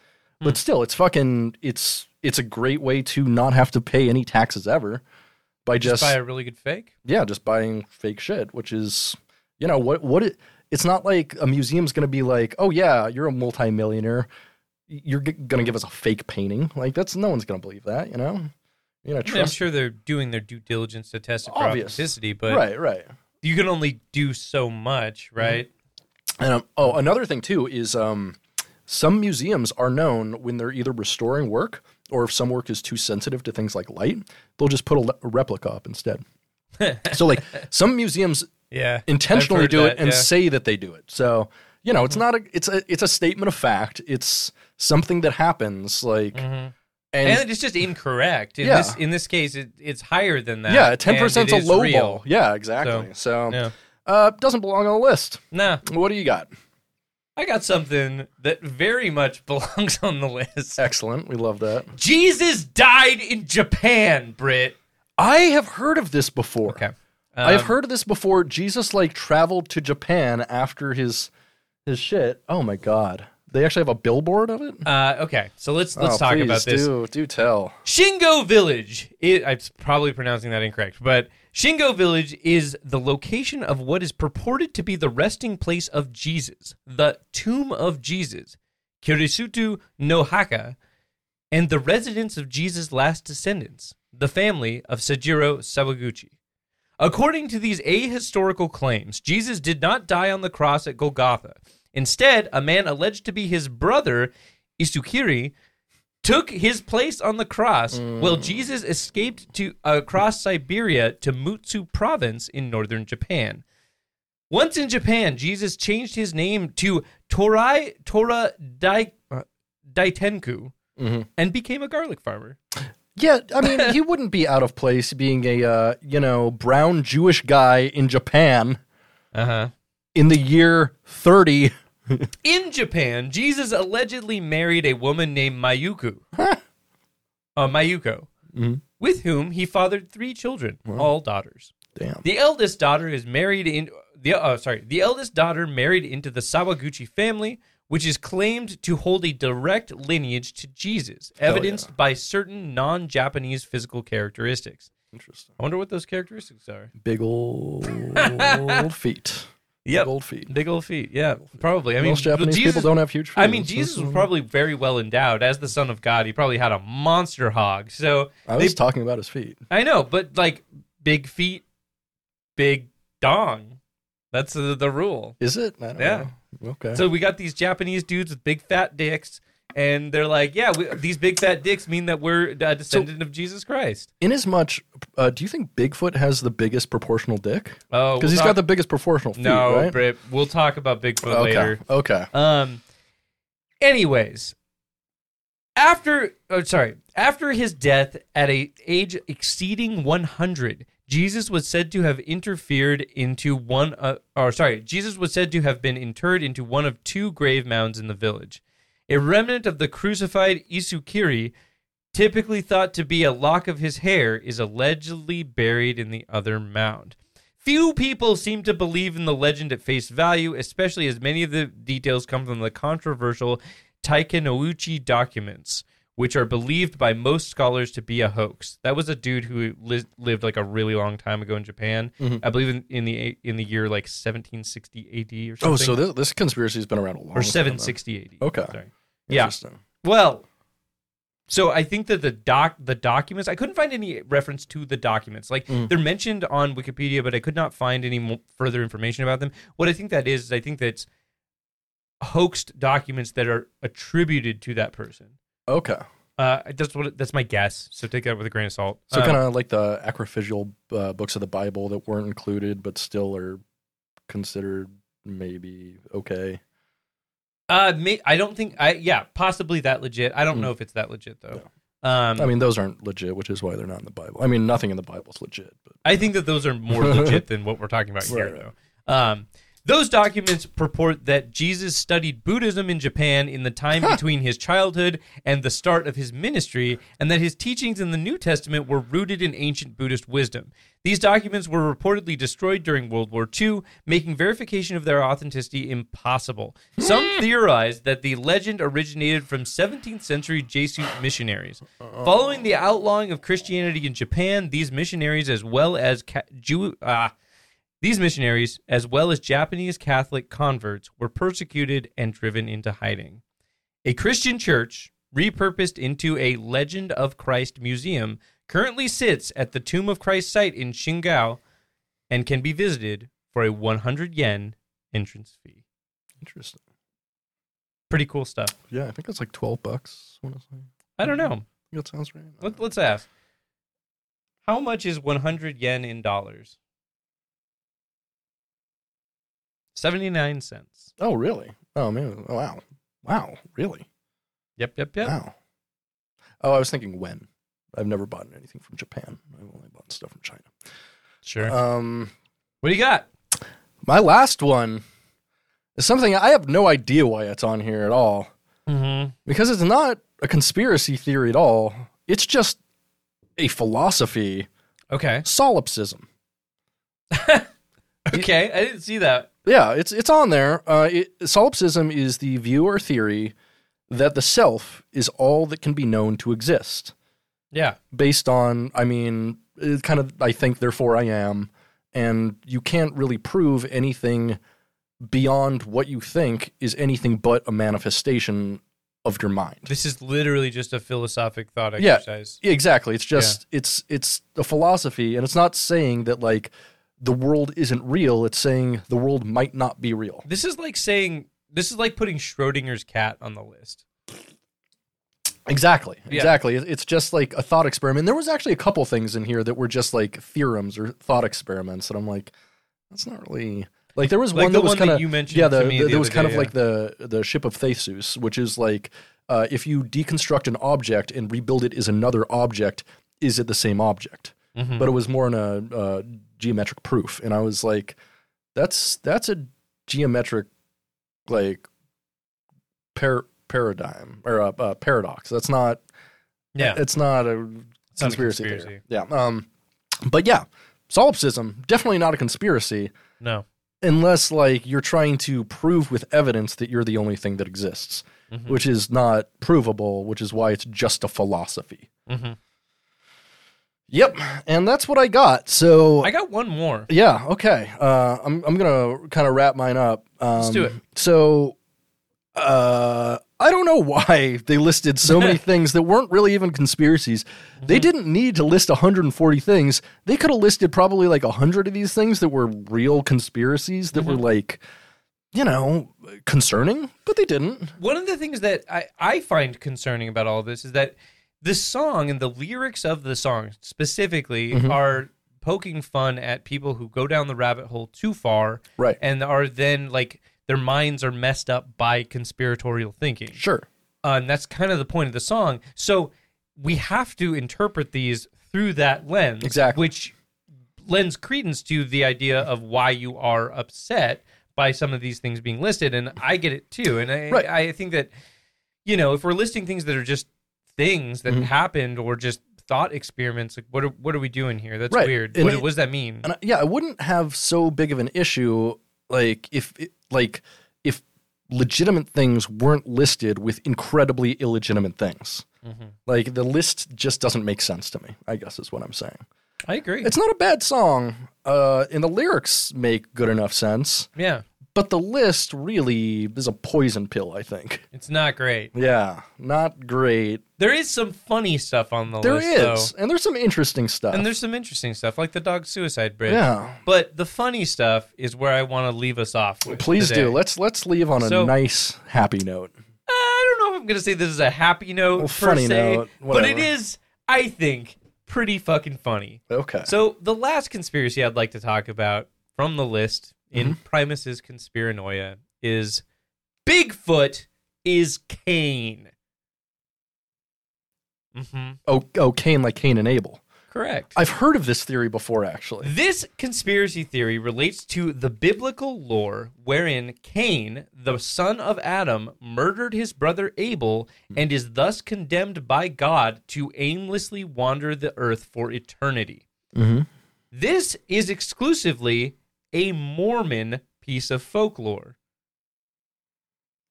Hmm. But still, it's fucking. It's it's a great way to not have to pay any taxes ever by Just just, buy a really good fake. yeah, just buying fake shit, which is, you know, what what it. It's not like a museum's going to be like, oh yeah, you're a multimillionaire. you're g- gonna give us a fake painting. Like that's no one's gonna believe that. You know, you know, mean, I'm sure they're doing their due diligence to test it for Obvious. authenticity, but right, right. you can only do so much, right? And um, oh, another thing too is um, some museums are known when they're either restoring work or if some work is too sensitive to things like light, they'll just put a, le- a replica up instead. so like some museums Yeah. intentionally do it and yeah. Mm-hmm. say that they do it. So you know, it's not a it's a it's a statement of fact. It's something that happens. Like Mhm. and, And it's just incorrect. In Yeah. this in this case, it, it's higher than that. yeah, ten percent is it a low real. ball. Yeah, exactly. So, Yeah. uh, doesn't belong on the list. Nah, What do you got? I got something that very much belongs on the list. Excellent. We love that. Jesus died in Japan, Brit. I have heard of this before. Okay. I've Um, heard of this before. Jesus like traveled to Japan after his his shit. Oh my god. They actually have a billboard of it? Uh, okay, so let's let's Oh, talk please, about this. Do do tell. Shingo Village. It, I'm probably pronouncing that incorrect, but Shingo Village is the location of what is purported to be the resting place of Jesus, the tomb of Jesus, Kirisuto no Haka, and the residence of Jesus' last descendants, the family of Sanjiro Sawaguchi. According to these ahistorical claims, Jesus did not die on the cross at Golgotha. Instead, a man alleged to be his brother, Isukiri, took his place on the cross while Jesus escaped to across Siberia to Mutsu province in northern Japan. Once in Japan, Jesus changed his name to Torai Tora Dai, uh, Daitenku Mhm. and became a garlic farmer. Yeah, I mean, he wouldn't be out of place being a uh, you know, brown Jewish guy in Japan Uh-huh. in the year 30. In Japan, Jesus allegedly married a woman named Mayuko. uh, Mayuko, Mhm. with whom he fathered three children, all daughters. Damn. The eldest daughter is married in the uh, sorry, the eldest daughter married into the Sawaguchi family, which is claimed to hold a direct lineage to Jesus, evidenced by certain non-Japanese physical characteristics. Interesting. I wonder what those characteristics are. Big old feet. Yep. Big old feet. Big old feet. Yeah, probably. I mean, Most Japanese Jesus, people don't have huge feet. I mean, so- Jesus was probably very well endowed as the Son of God. He probably had a monster hog. So I they- was talking about his feet. I know, but like big feet, big dong. That's the, the rule. Is it? I don't Yeah. know. Okay. So we got these Japanese dudes with big fat dicks, and they're like, yeah, we, these big fat dicks mean that we're a descendant of Jesus Christ. in as much, uh, do you think Bigfoot has the biggest proportional dick? Oh, Because we'll he's talk- got the biggest proportional feet, no, right? Britt. We'll talk about Bigfoot okay. later. Okay. Um. Anyways, after oh, sorry, after his death at a age exceeding 100, Jesus was said to have interfered into one. Uh, or sorry, Jesus was said to have been interred into one of two grave mounds in the village. A remnant of the crucified Isukiri, typically thought to be a lock of his hair, is allegedly buried in the other mound. Few people seem to believe in the legend at face value, especially as many of the details come from the controversial Takenouchi documents, which are believed by most scholars to be a hoax. That was a dude who li- lived like a really long time ago in Japan. Mhm. I believe in, in the in the year like 1760 AD or something. Oh, so this, this conspiracy has been around a long or time. 760 AD. Okay. Sorry. Yeah. Well, so I think that the doc the documents I couldn't find any reference to the documents. Like Mm. they're mentioned on Wikipedia, but I could not find any mo- further information about them. What I think that is, is I think that's hoaxed documents that are attributed to that person. Okay. Uh, that's what that's my guess. So take that with a grain of salt. So Uh, kind of like the acrophygial uh, books of the Bible that weren't included, but still are considered maybe okay. Uh, may, I don't think I yeah possibly that legit. I don't Mm. know if it's that legit though. Um, I mean, those aren't legit, which is why they're not in the Bible. I mean, nothing in the Bible is legit. But I think that those are more legit than what we're talking about here, right. though. Um, those documents purport that Jesus studied Buddhism in Japan in the time between his childhood and the start of his ministry, and that his teachings in the New Testament were rooted in ancient Buddhist wisdom. These documents were reportedly destroyed during World War II, making verification of their authenticity impossible. Some theorize that the legend originated from 17th century Jesuit missionaries. Following the outlawing of Christianity in Japan, these missionaries, as well as ca- Jew, ah, these missionaries, as well as Japanese Catholic converts, were persecuted and driven into hiding. A Christian church repurposed into a Legend of Christ museum currently sits at the Tomb of Christ site in Shingo and can be visited for a 100 yen entrance fee. Interesting. Pretty cool stuff. Yeah, I think it's like twelve bucks. I. I don't know. That sounds right. Let, let's ask. How much is 100 yen in dollars? 79 cents. Oh, really? Oh man! Oh, Wow! Wow! Really? Yep, yep, yep. Wow. Oh, I was thinking when. I've never bought anything from Japan. I've only bought stuff from China. Sure. Um, what do you got? my last one is something I have no idea why it's on here at all Mm-hmm. because it's not a conspiracy theory at all. It's just a philosophy, Okay. solipsism. Okay. I didn't see that. Yeah, it's it's on there. Uh, it, solipsism is the view or theory that the self is all that can be known to exist. Yeah. based on i mean it kind of i think therefore i am and you can't really prove anything beyond what you think is anything but a manifestation of your mind This is literally just a philosophic thought exercise. Yeah. exactly it's just it's it's a philosophy and it's not saying that like the world isn't real it's saying the world might not be real This is like saying this is like putting Schrodinger's cat on the list. Exactly. Yeah. Exactly. It- It's just like a thought experiment. There was actually a couple things in here that were just like theorems or thought experiments, and I'm like, that's not really like there was Like one the that was kind of you mentioned Yeah, the, the- the there was kind day, of like the the ship of Theseus, which is like uh, if you deconstruct an object and rebuild it as another object, is it the same object? Mhm. But it was more in a uh, geometric proof, and I was like, that's that's a geometric like par- paradigm or a, a paradox. That's not yeah. it's not a It's not a conspiracy, conspiracy. theory. Yeah. Um, but yeah, solipsism definitely not a conspiracy No. unless like you're trying to prove with evidence that you're the only thing that exists, Mhm. which is not provable. Which is why it's just a philosophy. hmm Yep, and that's what I got. So I got one more. yeah, okay. Uh, I'm I'm gonna kind of wrap mine up. Um, Let's do it. So, uh, I don't know why they listed so many things that weren't really even conspiracies. Mm-hmm. They didn't need to list 140 things. They could have listed probably like 100 of these things that were real conspiracies that Mm-hmm. were like, you know, concerning, but they didn't. One of the things that I, I find concerning about all this is that the song and the lyrics of the song specifically Mhm. are poking fun at people who go down the rabbit hole too far Right. and are then like their minds are messed up by conspiratorial thinking. Sure. Uh, and that's kind of the point of the song. So we have to interpret these through that lens, Exactly. which lends credence to the idea of why you are upset by some of these things being listed. And I get it too. And I, Right. I think that, you know, if we're listing things that are just things that Mhm. happened or just thought experiments, like what are, what are we doing here? That's Right. weird. What, it- what does that mean? And I- yeah, I wouldn't have so big of an issue like if it- like if legitimate things weren't listed with incredibly illegitimate things. Mhm. Like the list just doesn't make sense to me. I guess is what I'm saying. I agree. It's not a bad song, uh, and the lyrics make good enough sense. yeah, But the list really is a poison pill. I think. it's not great. Yeah, not great. There is some funny stuff on the There list, is, though. and there's some interesting stuff. And there's some interesting stuff, like the dog suicide bridge. yeah. But the funny stuff is where I want to leave us off. With Please today. do. Let's let's leave on a So- nice happy note. Uh, I don't know if I'm going to say this is a happy note Well, per funny se, note, but it whatever. is, I think, pretty fucking funny. Okay. So the last conspiracy I'd like to talk about from the list in Mm-hmm. Primus's conspiranoia is Bigfoot is Cain. hmm Oh, oh, Cain like Cain and Abel. Correct. I've heard of this theory before, actually. This conspiracy theory relates to the biblical lore wherein Cain, the son of Adam, murdered his brother Abel and is thus condemned by God to aimlessly wander the earth for eternity. Mm-hmm. This is exclusively a Mormon piece of folklore.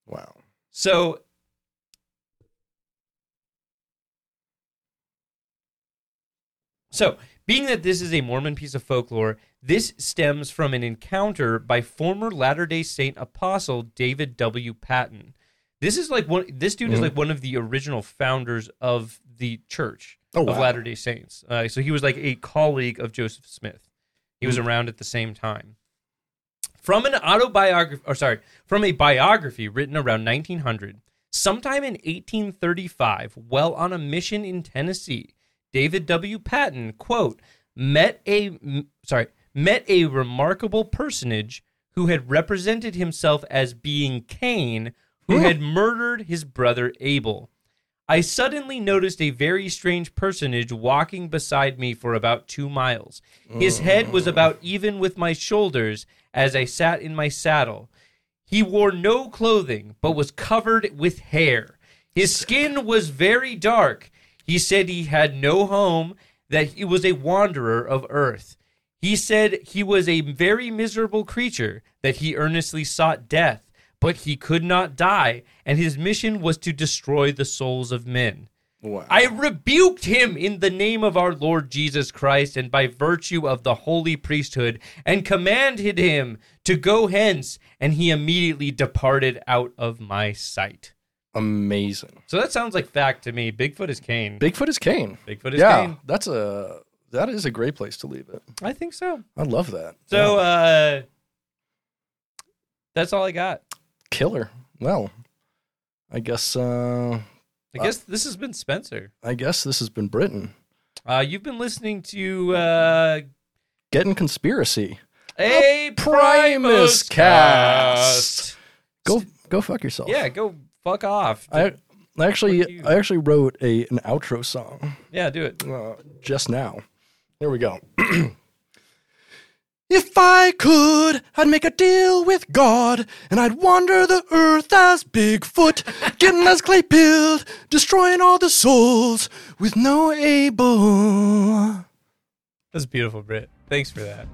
Wow. So So, being that this is a Mormon piece of folklore, this stems from an encounter by former Latter day Saint apostle David W. Patten. This is like one. This dude is Mhm. like one of the original founders of the Church Oh, of wow. Latter Day Saints. Uh, so he was like a colleague of Joseph Smith. He was around at the same time. From an autobiography, or sorry, from a biography written around 1900, sometime in 1835, while on a mission in Tennessee, David W. Patten, quote, met a, sorry met a remarkable personage who had represented himself as being Cain, who had murdered his brother Abel. I suddenly noticed a very strange personage walking beside me for about two miles. His head was mm. about even with my shoulders as I sat in my saddle. He wore no clothing, but was covered with hair. His skin was very dark. He said he had no home, that he was a wanderer of earth. He said he was a very miserable creature, that he earnestly sought death, but he could not die, and his mission was to destroy the souls of men. Wow. I rebuked him in the name of our Lord Jesus Christ and by virtue of the holy priesthood, and commanded him to go hence, and he immediately departed out of my sight. Amazing. So that sounds like fact to me. Bigfoot is Cain. Bigfoot is Cain. Bigfoot is yeah, Cain. that's a that is a great place to leave it. I think so. I love that. So Yeah. uh that's all I got. Killer. Well, I guess uh I guess this has been Spencer. I guess this has been Britain. Uh you've been listening to uh Getting conspiracy. a Primus Primus cast. cast. Go go fuck yourself. Yeah, go fuck off. I I actually I actually wrote a an outro song yeah, do it. uh, just now. Here we go. If I could, I'd make a deal with God, and I'd wander the earth as Bigfoot, getting as Claypill, destroying all the souls with no able. That's beautiful, Britt. Thanks for that.